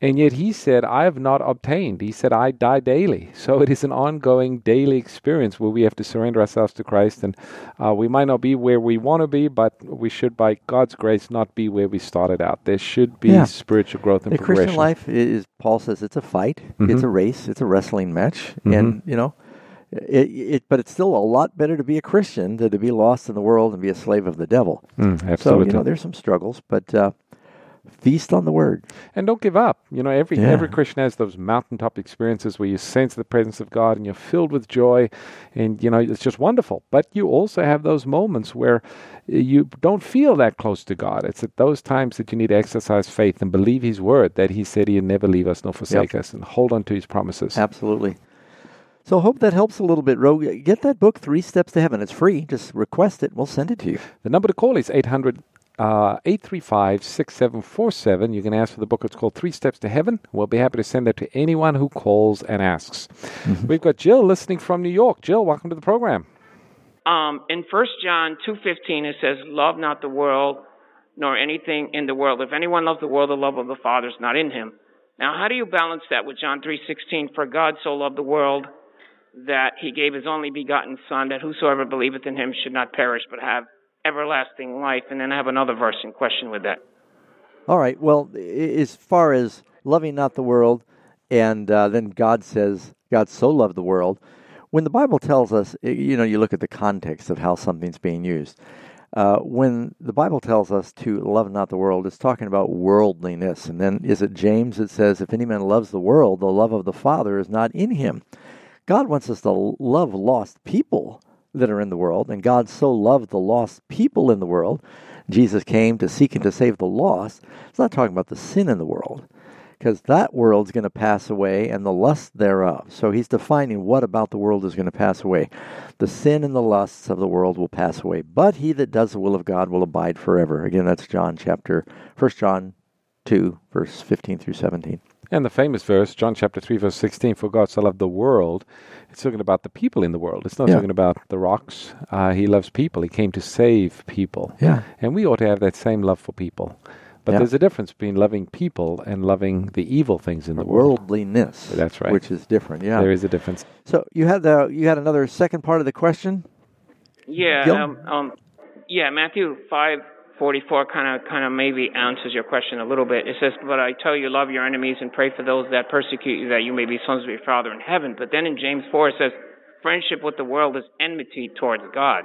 And yet he said, I have not obtained. He said, I die daily. So it is an ongoing daily experience where we have to surrender ourselves to Christ. And uh, we might not be where we want to be, but we should, by God's grace, not be where we started out. There should be Yeah. spiritual growth and the progression. Christian life is, Paul says, it's a fight, it's Mhm. a race, it's a wrestling match, Mhm. and you know, it, it. But it's still a lot better to be a Christian than to be lost in the world and be a slave of the devil. Mm, So you know, there's some struggles, but uh, feast on the word. And don't give up. You know, every Yeah. every Christian has those mountaintop experiences where you sense the presence of God and you're filled with joy, and you know it's just wonderful. But you also have those moments where you don't feel that close to God. It's at those times that you need to exercise faith and believe His word that He said He'd never leave us nor forsake us, and hold on to His promises. Absolutely. So hope that helps a little bit, Rowe. Get that book, Three Steps to Heaven. It's free. Just request it. and We'll send it to you. The number to call is 800 uh, 835 6747. You can ask for the book. It's called Three Steps to Heaven. We'll be happy to send that to anyone who calls and asks. Mm-hmm. We've got Jill listening from New York. Jill, welcome to the program. Um, in First John two fifteen, it says, "Love not the world, nor anything in the world. If anyone loves the world, the love of the Father is not in him." Now, how do you balance that with John three sixteen? For God so loved the world that He gave His only begotten Son, that whosoever believeth in Him should not perish but have everlasting life. And then I have another verse in question with that. All right. Well, as far as loving not the world, and uh, then God says, God so loved the world. When the Bible tells us, you know, you look at the context of how something's being used. Uh, when the Bible tells us to love not the world, it's talking about worldliness. And then is it James that says, if any man loves the world, the love of the Father is not in him. God wants us to love lost people that are in the world, and God so loved the lost people in the world. Jesus came to seek and to save the lost. It's not talking about the sin in the world, because that world's going to pass away and the lust thereof. So he's defining what about the world is going to pass away. The sin and the lusts of the world will pass away, but he that does the will of God will abide forever. Again, that's John chapter, 1 John 2, verse 15 through 17. And the famous verse, John chapter 3, verse 16, for God so loved the world. It's talking about the people in the world. It's not Yeah. talking about the rocks. Uh, he loves people. He came to save people. Yeah. And we ought to have that same love for people. But Yeah. there's a difference between loving people and loving the evil things in the world. Worldliness. That's right. Which is different, yeah. There is a difference. So you had the you had another second part of the question? Yeah, um, um, yeah, Matthew five forty four kind of kind of maybe answers your question a little bit. It says, "But I tell you, love your enemies and pray for those that persecute you, that you may be sons of your Father in heaven." But then in James four it says, "Friendship with the world is enmity towards God."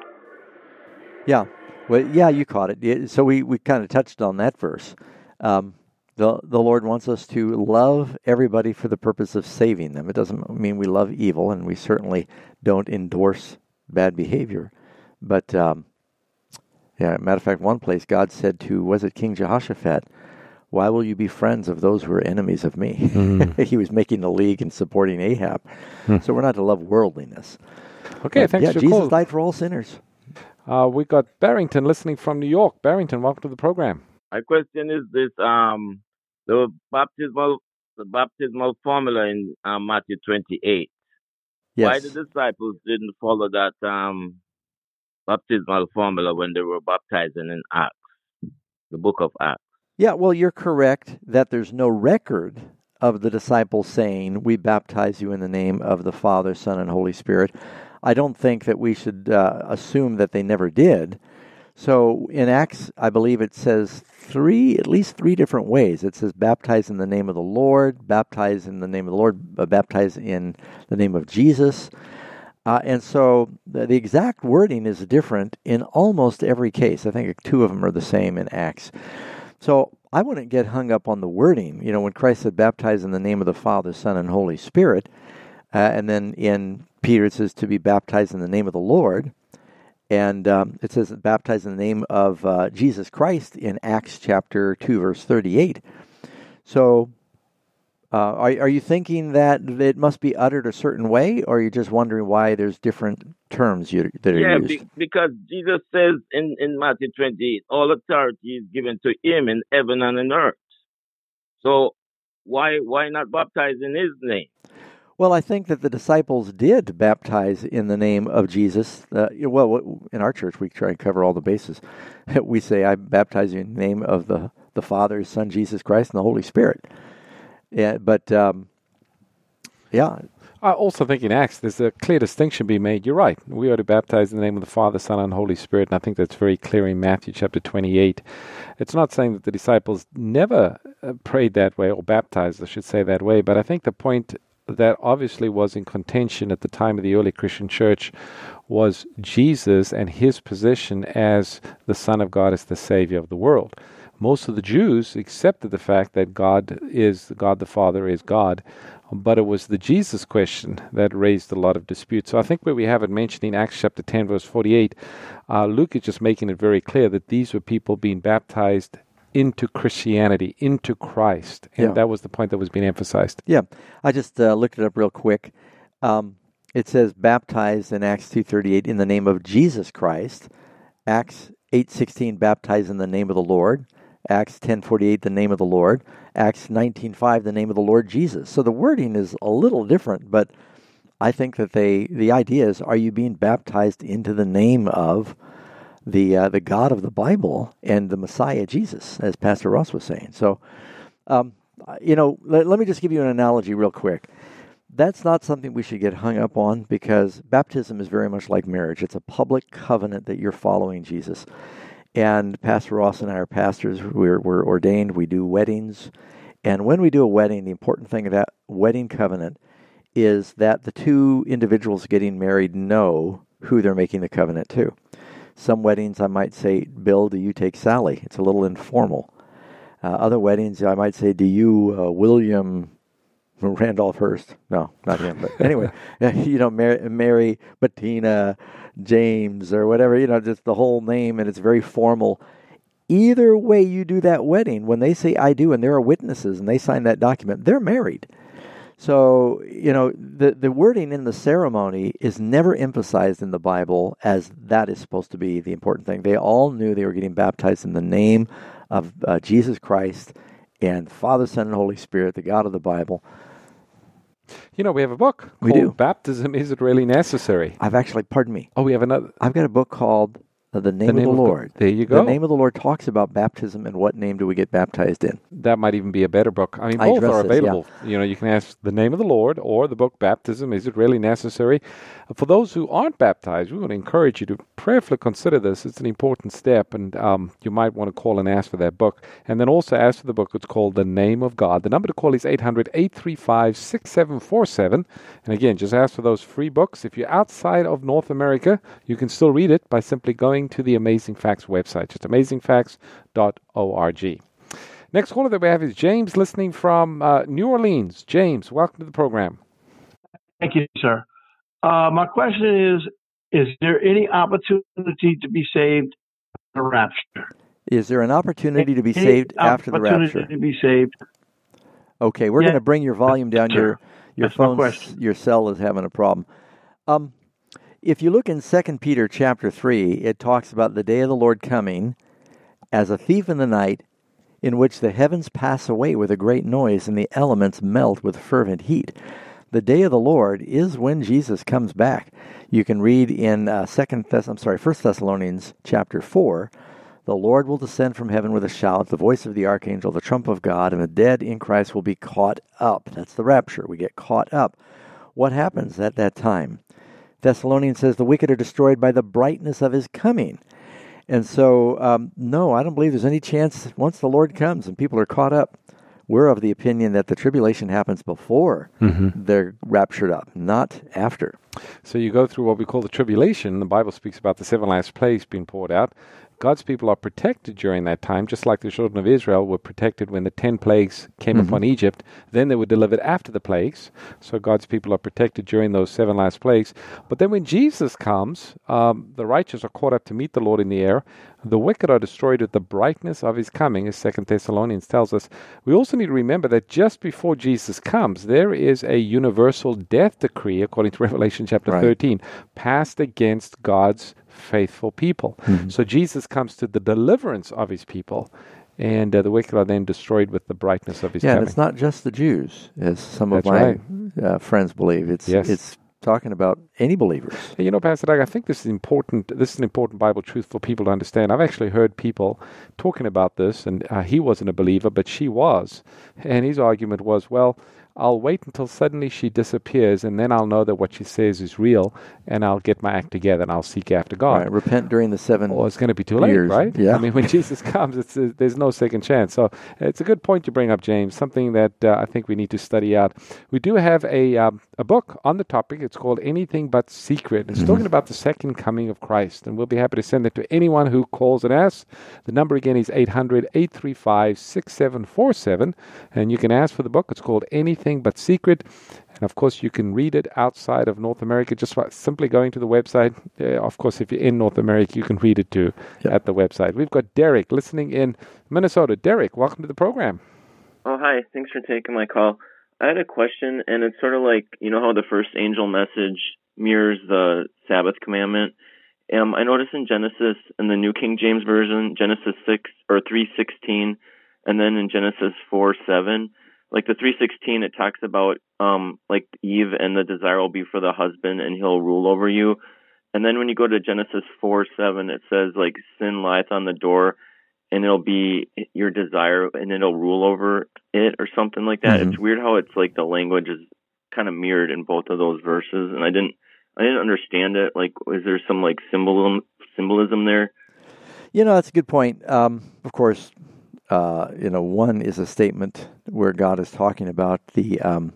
Yeah. Well, yeah, you caught it. So we, we kind of touched on that verse. Um, the the Lord wants us to love everybody for the purpose of saving them. It doesn't mean we love evil, and we certainly don't endorse bad behavior. But um, yeah, matter of fact, one place God said to was it King Jehoshaphat, "Why will you be friends of those who are enemies of me?" Mhm. [LAUGHS] he was making a league and supporting Ahab. Hmm. So we're not to love worldliness. Okay, But, thanks yeah, for Jesus calling. died for all sinners. Uh, we got Barrington listening from New York. Barrington, welcome to the program. My question is this: um, the baptismal, the baptismal formula in um, Matthew twenty-eight. Why the disciples didn't follow that um, baptismal formula when they were baptizing in Acts, the book of Acts? Yeah, well, you're correct that there's no record of the disciples saying, We baptize you in the name of the Father, Son, and Holy Spirit. I don't think that we should uh, assume that they never did. So in Acts, I believe it says three, at least three different ways. It says baptize in the name of the Lord, baptize in the name of the Lord, baptize in the name of Jesus. Uh, and so the, the exact wording is different in almost every case. I think two of them are the same in Acts. So I wouldn't get hung up on the wording. You know, when Christ said, baptize in the name of the Father, Son, and Holy Spirit, uh, and then in Peter it says to be baptized in the name of the Lord, and um, it says baptized in the name of uh, Jesus Christ in Acts chapter 2, verse 38. So uh, are, are you thinking that it must be uttered a certain way, or are you just wondering why there's different terms you, that are Yeah, used? be, because Jesus says in, in Matthew 28, all authority is given to him in heaven and in earth. So why why not baptize in his name? Well, I think that the disciples did baptize in the name of Jesus. Uh, well, in our church, we try and cover all the bases. [LAUGHS] We say, "I baptize you in the name of the the Father, Son, Jesus Christ, and the Holy Spirit." Yeah, but um, yeah, I also think in Acts there's a clear distinction being made. You're right. We are to baptize in the name of the Father, Son, and Holy Spirit, and I think that's very clear in Matthew chapter 28. It's not saying that the disciples never uh, prayed that way or baptized, I should say that way, but I think the point that obviously was in contention at the time of the early Christian church was Jesus and his position as the Son of God, as the Savior of the world. Most of the Jews accepted the fact that God is God the Father is God, but it was the Jesus question that raised a lot of dispute. So I think where we have it mentioned in Acts chapter 10, verse 48, uh, Luke is just making it very clear that these were people being baptized into Christianity, into Christ. And Yeah. that was the point that was being emphasized. yeah. I just uh, looked it up real quick. Um, it says baptized in Acts two thirty eight in the name of Jesus Christ. Acts 8:16 baptize in the name of the Lord, Acts 10:48 the name of the Lord, Acts 19:5 the name of the Lord Jesus. So the wording is a little different, but I think that they the idea is are you being baptized into the name of the uh, the God of the Bible and the Messiah Jesus, as Pastor Ross was saying. So, um, you know, let, let me just give you an analogy real quick. That's not something we should get hung up on because baptism is very much like marriage. It's a public covenant that you're following Jesus. And Pastor Ross and I are pastors. We're, we're ordained. We do weddings. And when we do a wedding, the important thing about wedding covenant is that the two individuals getting married know who they're making the covenant to. Some weddings, I might say, Bill, do you take Sally? It's a little informal. Uh, other weddings, I might say, do you, uh, William [LAUGHS] Randolph Hearst? No, not him. But anyway, [LAUGHS] you know, Mary, Mary, Bettina, James, or whatever, you know, just the whole name, and it's very formal. Either way you do that wedding, when they say I do and there are witnesses and they sign that document, they're married. So, you know, the, the wording in the ceremony is never emphasized in the Bible as that is supposed to be the important thing. They all knew they were getting baptized in the name of uh, Jesus Christ and Father, Son, and Holy Spirit, the God of the Bible. You know, we have a book We called do. Baptism Is It Really Necessary? I've actually, pardon me. Oh, we have another. I've got a book called The Name, Name of of the the- Lord. there you go. The name of the Lord talks about baptism and what name do we get baptized in. That might even be a better book. I mean, both are this, yeah. available. You know, you can ask the name of the Lord or the book Baptism. Is it really necessary? For those who aren't baptized, we want to encourage you to prayerfully consider this. It's an important step, and um, you might want to call and ask for that book. And then also ask for the book. It's called The Name of God. The number to call is 800 835 6747. And again, just ask for those free books. If you're outside of North America, you can still read it by simply going to the Amazing Facts website, just amazingfacts.org. Next caller that we have is James, listening from uh, New Orleans. James, welcome to the program. Thank you, sir. Uh, my question is: Is there any opportunity to be saved after the rapture? Is there an opportunity to be Any saved after the opportunity rapture? To be saved. Okay, we're Yeah. going to bring your volume down. Your your That's phone, your cell is having a problem. Um, if you look in Second Peter chapter three, it talks about the day of the Lord coming as a thief in the night, in which the heavens pass away with a great noise and the elements melt with fervent heat. The day of the Lord is when Jesus comes back. You can read in uh, Second Thess- I'm sorry, First Thessalonians chapter four. The Lord will descend from heaven with a shout, the voice of the archangel, the trump of God, and the dead in Christ will be caught up. That's the rapture. We get caught up. What happens at that time? Thessalonians says the wicked are destroyed by the brightness of his coming. And so, um, no, I don't believe there's any chance once the Lord comes and people are caught up, we're of the opinion that the tribulation happens before Mhm. they're raptured up, not after. So you go through what we call the tribulation. The Bible speaks about the seven last plagues being poured out. God's people are protected during that time, just like the children of Israel were protected when the ten plagues came Mhm. upon Egypt. Then they were delivered after the plagues. So God's people are protected during those seven last plagues. But then when Jesus comes, um, the righteous are caught up to meet the Lord in the air. The wicked are destroyed with the brightness of his coming, as Second Thessalonians tells us. We also need to remember that just before Jesus comes, there is a universal death decree, according to [LAUGHS] Revelation chapter Right. 13, passed against God's faithful people. Mhm. So Jesus comes to the deliverance of his people, and uh, the wicked are then destroyed with the brightness of his yeah, and coming. it's not just the Jews, as some of That's my right. uh, friends believe. It's Yes. it's talking about any believers. You know, Pastor Doug, I think this is important. This is an important Bible truth for people to understand. I've actually heard people talking about this, and uh, he wasn't a believer, but she was, and his argument was, well. I'll wait until suddenly she disappears, and then I'll know that what she says is real, and I'll get my act together and I'll seek after God. Right, repent during the seven. Or it's going to be too late, right? Yeah. I mean, when [LAUGHS] Jesus comes, it's uh, there's no second chance. So it's a good point you bring up, James. Something that uh, I think we need to study out. We do have a um, a book on the topic. It's called Anything But Secret. It's Mhm. talking about the second coming of Christ, and we'll be happy to send it to anyone who calls and asks. The number again is 800-835-6747, and you can ask for the book. It's called Anything But Secret. And of course, you can read it outside of North America just by simply going to the website. Uh, of course, if you're in North America, you can read it too at the website. We've got Derek listening in Minnesota. Derek, welcome to the program. Oh, hi. Thanks for taking my call. I had a question, and it's sort of like you know how the first angel message mirrors the Sabbath commandment, Um, I noticed in Genesis, in the New King James Version, Genesis 6 or 316, and then in Genesis 4 7, like the 316, it talks about um, like Eve and the desire will be for the husband and he'll rule over you. And then when you go to Genesis 4 7, it says like sin lieth on the door and it'll be your desire and it'll rule over it or something like that. Mhm. It's weird how it's like the language is kind of mirrored in both of those verses. And I didn't, I didn't understand it. Like, is there some like symbolism, symbolism there? You know, that's a good point. Um, of course, uh, you know, one is a statement where God is talking about the um,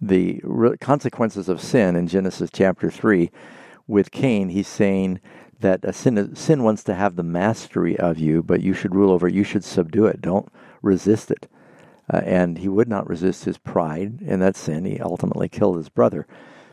the re- consequences of sin in Genesis chapter three. With Cain, he's saying that sin sin wants to have the mastery of you, but you should rule over it. You should subdue it. Don't resist it. Uh, and he would not resist his pride in that sin. He ultimately killed his brother.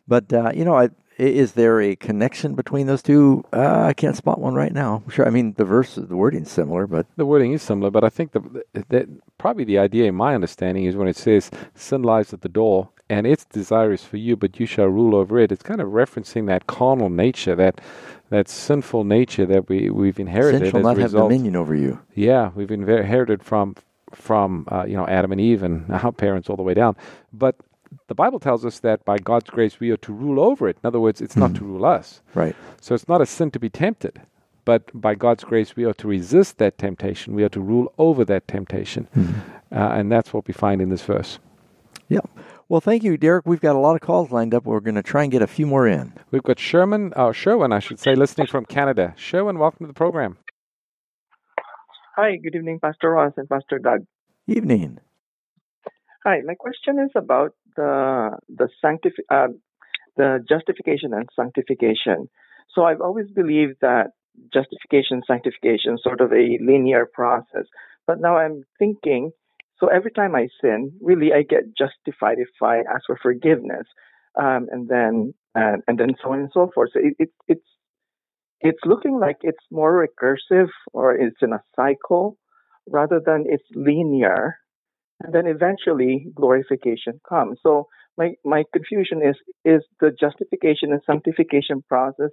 But uh, you know, I, is there a connection between those two? Uh, I can't spot one right now. Sure, I mean the verse, the wording's similar, but The wording is similar, but I think the, the probably the idea, in my understanding, is when it says sin lies at the door and its desire is for you, but you shall rule over it. It's kind of referencing that carnal nature, that that sinful nature that we we've inherited. sin shall not have dominion over you. Yeah, we've inherited from from uh, you know Adam and Eve and our parents all the way down. But the Bible tells us that by God's grace we are to rule over it. In other words, it's not to rule us. Right. So it's not a sin to be tempted, but by God's grace we are to resist that temptation. We are to rule over that temptation, uh, and that's what we find in this verse. Yeah. Well, thank you, Derek. We've got a lot of calls lined up. We're going to try and get a few more in. We've got Sherman, uh, Sherwin, I should say, listening from Canada. Sherwin, welcome to the program. Hi, good evening, Pastor Ross and Pastor Doug. Evening. Hi, my question is about the the sanctif- uh, the justification and sanctification. So I've always believed that justification, sanctification, sort of a linear process. But now I'm thinking, so every time I sin, really I get justified if I ask for forgiveness, um, and then and, and then so on and so forth. So it, it, it's it's looking like it's more recursive or it's in a cycle rather than it's linear and then eventually glorification comes so my my confusion is is the justification and sanctification process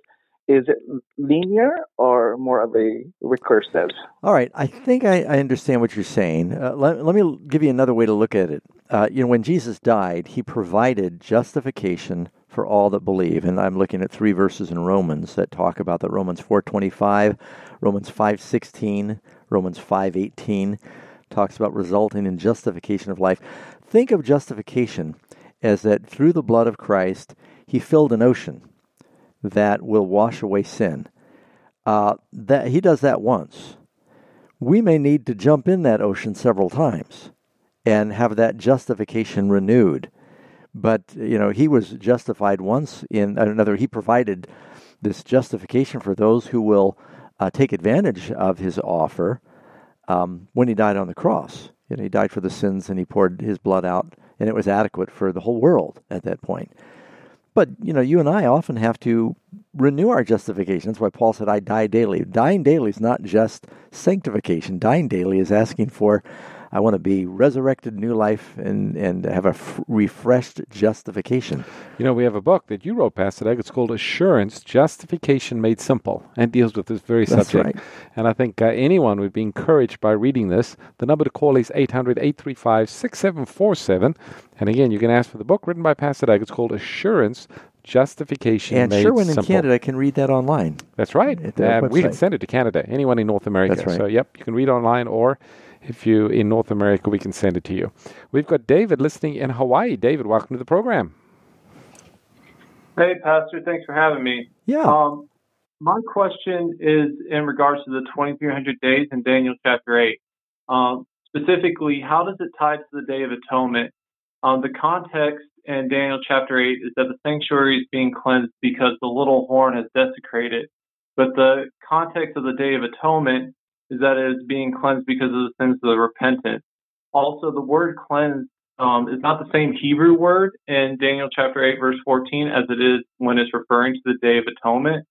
is it linear or more of a recursive All right. I think I, I understand what you're saying. Uh, let, let me give you another way to look at it. Uh, you know, when Jesus died, he provided justification for all that believe. And I'm looking at three verses in Romans that talk about that Romans 4.25, Romans 5.16, Romans 5.18 talks about resulting in justification of life. Think of justification as that through the blood of Christ, he filled an ocean that will wash away sin. Uh, that he does that once. We may need to jump in that ocean several times and have that justification renewed. But you know, he was justified once in another. He provided this justification for those who will uh, take advantage of his offer um, when he died on the cross. You know, he died for the sins and he poured his blood out, and it was adequate for the whole world at that point. But you know, you and I often have to renew our justification. That's why Paul said, "I die daily." Dying daily is not just sanctification. Dying daily is asking for, "I want to be resurrected, new life, and and have a f- refreshed justification." You know, we have a book that you wrote, Pastor Doug. It's called Assurance Justification Made Simple and deals with this very That's subject. right. And I think uh, anyone would be encouraged by reading this. The number to call is 800 835 6747. And again, you can ask for the book written by Pastor Doug. It's called Assurance Justification And Sherwin in. Canada can read that online. That's right. Uh, we can send it to Canada. Anyone in North America. That's right. So, yep, you can read online, or if you in North America, we can send it to you. We've got David listening in Hawaii. David, welcome to the program. Hey, Pastor, thanks for having me. Yeah. Um, my question is in regards to the 2300 days in Daniel chapter 8. Um, specifically, how does it tie to the Day of Atonement? Um, the context in Daniel chapter 8 is that the sanctuary is being cleansed because the little horn has desecrated. But the context of the Day of Atonement is that it is being cleansed because of the sins of the repentant. Also, the word cleansed um, is not the same Hebrew word in Daniel chapter 8, verse 14, as it is when it's referring to the Day of Atonement.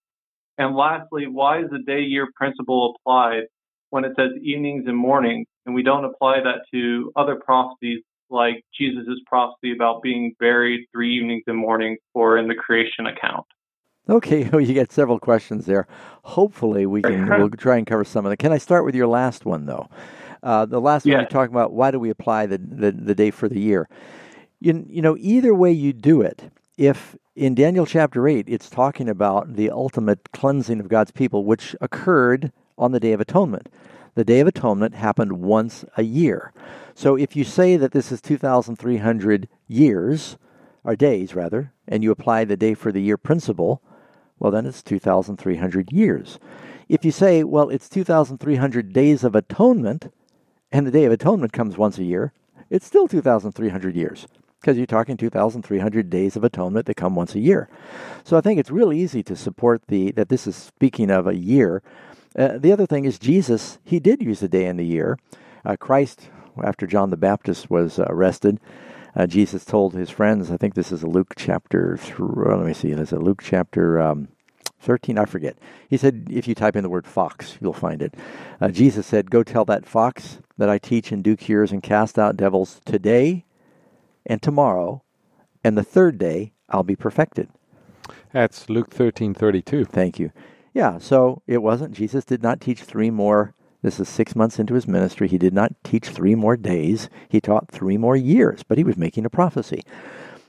And lastly, why is the day year principle applied when it says evenings and mornings, and we don't apply that to other prophecies like Jesus' prophecy about being buried three evenings and mornings or in the creation account? Okay, [LAUGHS] well, you get several questions there. Hopefully, we can we'll try and cover some of them. Can I start with your last one though? Uh, the last one you're talking about. Why do we apply the, the the day for the year? You you know either way you do it. If in Daniel chapter eight, it's talking about the ultimate cleansing of God's people, which occurred on the Day of Atonement. The Day of Atonement happened once a year. So if you say that this is 2,300 years, or days rather, and you apply the day for the year principle, well, then it's 2,300 years. If you say, well, it's 2,300 days of atonement, and the Day of Atonement comes once a year, it's still 2,300 years because you're talking 2,300 days of atonement that come once a year. So I think it's really easy to support the that this is speaking of a year. Uh, the other thing is Jesus, he did use a day in the year. Uh, Christ, after John the Baptist was uh, arrested, uh, Jesus told his friends, I think this is Luke chapter, th- let me see, this is Luke chapter um, 13, I forget. He said, if you type in the word fox, you'll find it. Uh, Jesus said, Go tell that fox that I teach and do cures and cast out devils today and tomorrow, and the third day I'll be perfected. That's Luke thirteen thirty two. Thank you. Yeah, so it wasn't, Jesus did not teach three more. This is six months into his ministry. He did not teach three more days. He taught three more years, but he was making a prophecy.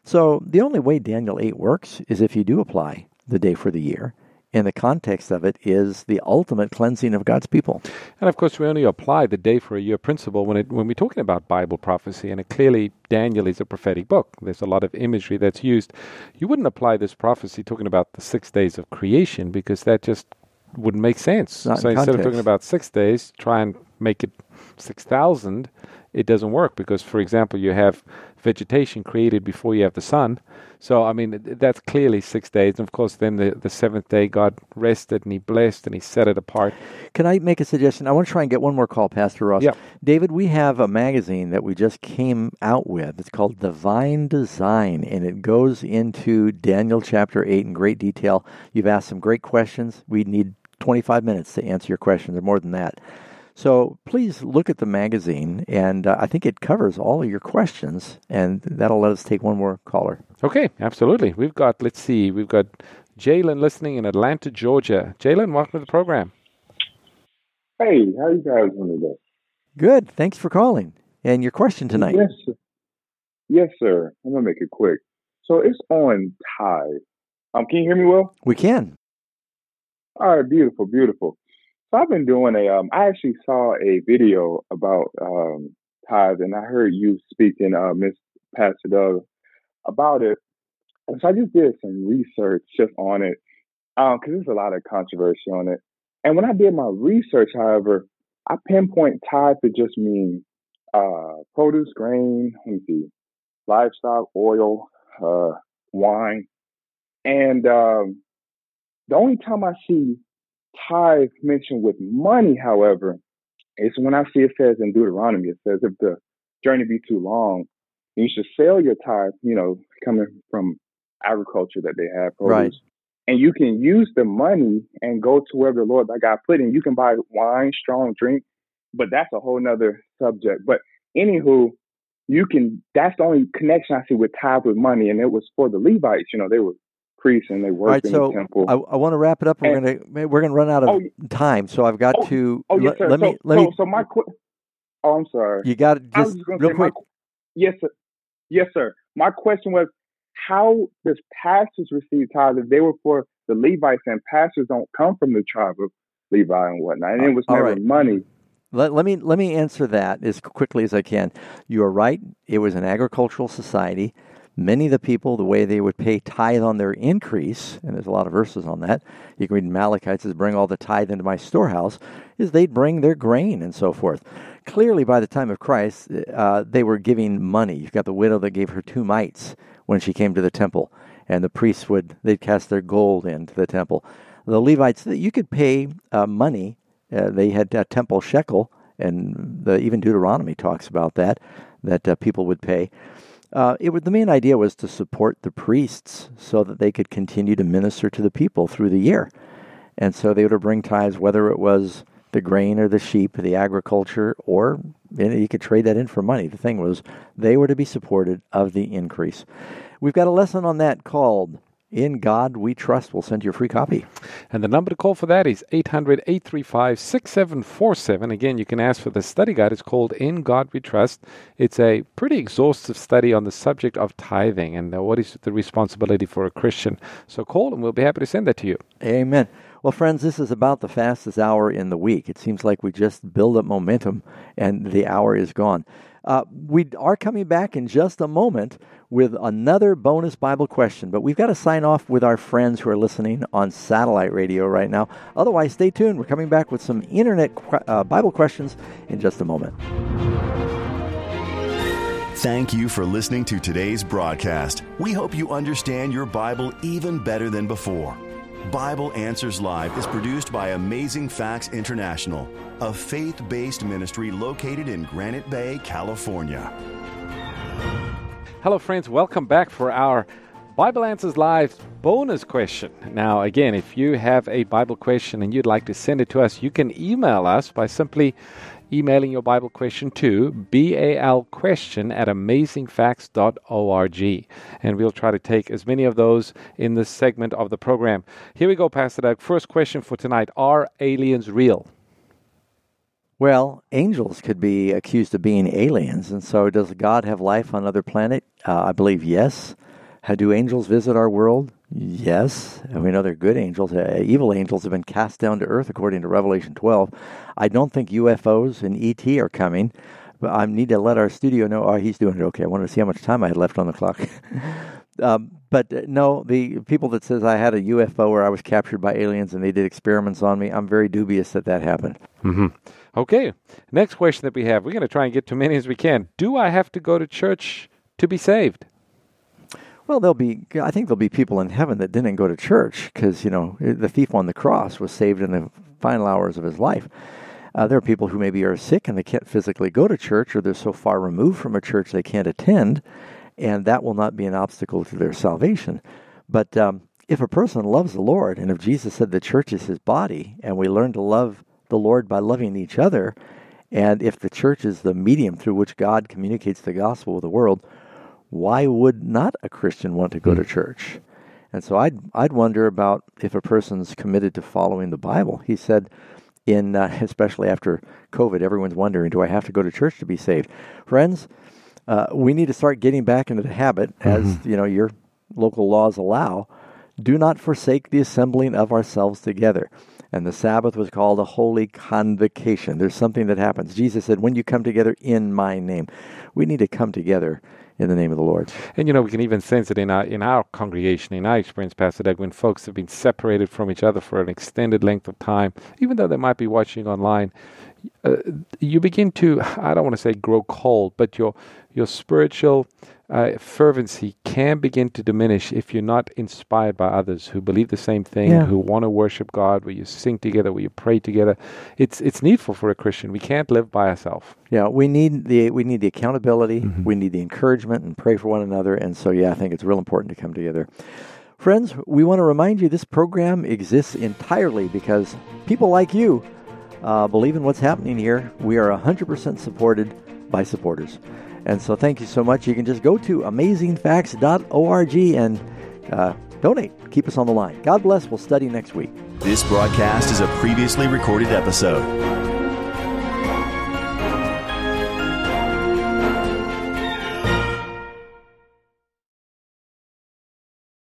So the only way Daniel 8 works is if you do apply the day for the year. And the context of it is the ultimate cleansing of God's people. And of course, we only apply the day for a year principle when it when we're talking about Bible prophecy. And it clearly, Daniel is a prophetic book. There's a lot of imagery that's used. You wouldn't apply this prophecy talking about the six days of creation because that just wouldn't make sense. Not in so instead of talking about six days, try and make it six thousand. It doesn't work because, for example, you have vegetation created before you have the sun. So, I mean, that's clearly six days. And of course, then the, the seventh day, God rested and He blessed and He set it apart. Can I make a suggestion? I want to try and get one more call, Pastor Ross. Yeah. David, we have a magazine that we just came out with. It's called Divine Design, and it goes into Daniel chapter 8 in great detail. You've asked some great questions. We need 25 minutes to answer your questions, or more than that. So please look at the magazine, and uh, I think it covers all of your questions, and that'll let us take one more caller. Okay, absolutely. We've got, let's see, we've got Jalen listening in Atlanta, Georgia. Jalen, welcome to the program. Hey, how are you guys doing today? Good. Thanks for calling. And your question tonight. Yes, sir. yes, sir. I'm gonna make it quick. So it's on tithe. Um, can you hear me well? We can. All right, beautiful, beautiful. So I've been doing a. Um, I actually saw a video about um and I heard you speaking, uh, Miss Pastor Doug, about it. And so I just did some research just on it, um, because there's a lot of controversy on it. And when I did my research, however, I pinpoint tithe to just mean uh, produce, grain, let me see, livestock, oil, uh, wine. And um, the only time I see tithe mentioned with money, however, is when I see it says in Deuteronomy, it says if the journey be too long, you should sell your tithe, you know, coming from agriculture that they have, produce. Right. And you can use the money and go to wherever the Lord thy God put in. You can buy wine, strong drink, but that's a whole nother subject. But anywho, you can that's the only connection I see with tithe with money, and it was for the Levites. You know, they were priests and they worked right, in so the temple. I, I want to wrap it up. We're And- gonna we're gonna run out of Oh, time, so I've got oh, to oh yes, let, sir. let so, me let so, me. so my qu- oh, I'm sorry. You got it. Just real say my quick. yes, sir. Yes, sir. My question was, how does pastors receive tithes if they were for the Levites and pastors don't come from the tribe of Levi and whatnot, and it was never right. money. Let, let me let me answer that as quickly as I can. You are right. It was an agricultural society. Many of the people, the way they would pay tithe on their increase, and there's a lot of verses on that. You can read Malachi it says, "Bring all the tithe into my storehouse," is they'd bring their grain and so forth. Clearly, by the time of Christ, uh, they were giving money. You've got the widow that gave her two mites when she came to the temple, and the priests would they'd cast their gold into the temple. The Levites, you could pay uh, money uh, they had a temple shekel, and the, even Deuteronomy talks about that, that uh, people would pay. Uh, it would, the main idea was to support the priests so that they could continue to minister to the people through the year. And so they would bring tithes, whether it was the grain or the sheep, the agriculture, or you, know, you could trade that in for money. The thing was, they were to be supported of the increase. We've got a lesson on that called In God We Trust. We'll send you a free copy. And the number to call for that is 800 835 6747. Again, you can ask for the study guide. It's called In God We Trust. It's a pretty exhaustive study on the subject of tithing and what is the responsibility for a Christian. So call and we'll be happy to send that to you. Amen. Well, friends, this is about the fastest hour in the week. It seems like we just build up momentum and the hour is gone. Uh, we are coming back in just a moment with another bonus Bible question, but we've got to sign off with our friends who are listening on satellite radio right now. Otherwise, stay tuned. We're coming back with some internet uh, Bible questions in just a moment. Thank you for listening to today's broadcast. We hope you understand your Bible even better than before. Bible Answers Live is produced by Amazing Facts International, a faith based ministry located in Granite Bay, California. Hello, friends. Welcome back for our Bible Answers Live bonus question. Now, again, if you have a Bible question and you'd like to send it to us, you can email us by simply emailing your Bible question to balquestion at amazingfacts.org. And we'll try to take as many of those in this segment of the program. Here we go, Pastor Doug. First question for tonight Are aliens real? Well, angels could be accused of being aliens, and so does God have life on another planet? Uh, I believe yes. How do angels visit our world? Yes. And we know they're good angels. Uh, evil angels have been cast down to earth, according to Revelation 12. I don't think UFOs and ET are coming, but I need to let our studio know. Oh, he's doing it okay. I wanted to see how much time I had left on the clock. [LAUGHS] um, but uh, no, the people that says I had a UFO or I was captured by aliens and they did experiments on me, I'm very dubious that that happened. Mm-hmm. Okay. Next question that we have. We're going to try and get to many as we can. Do I have to go to church to be saved? Well, there'll be. I think there'll be people in heaven that didn't go to church because you know the thief on the cross was saved in the final hours of his life. Uh, there are people who maybe are sick and they can't physically go to church, or they're so far removed from a church they can't attend, and that will not be an obstacle to their salvation. But um, if a person loves the Lord, and if Jesus said the church is His body, and we learn to love the Lord by loving each other, and if the church is the medium through which God communicates the gospel with the world, why would not a Christian want to go to church? And so I'd I'd wonder about if a person's committed to following the Bible. He said, in uh, [LAUGHS] especially after COVID, everyone's wondering, do I have to go to church to be saved? Friends, uh, we need to start getting back into the habit, mm-hmm. as you know your local laws allow. Do not forsake the assembling of ourselves together. And the Sabbath was called a holy convocation. There's something that happens. Jesus said, When you come together in my name, we need to come together in the name of the Lord. And you know, we can even sense it in our in our congregation, in our experience, Pastor Doug, when folks have been separated from each other for an extended length of time, even though they might be watching online, uh, you begin to I don't want to say grow cold, but your your spiritual uh, fervency can begin to diminish if you're not inspired by others who believe the same thing, yeah. who want to worship God, where you sing together, where you pray together. It's it's needful for a Christian. We can't live by ourselves. Yeah, we need the we need the accountability, mm-hmm. we need the encouragement, and pray for one another. And so, yeah, I think it's real important to come together. Friends, we want to remind you this program exists entirely because people like you uh, believe in what's happening here. We are 100% supported by supporters. And so thank you so much. You can just go to amazingfacts.org and uh, donate. Keep us on the line. God bless. We'll study next week. This broadcast is a previously recorded episode.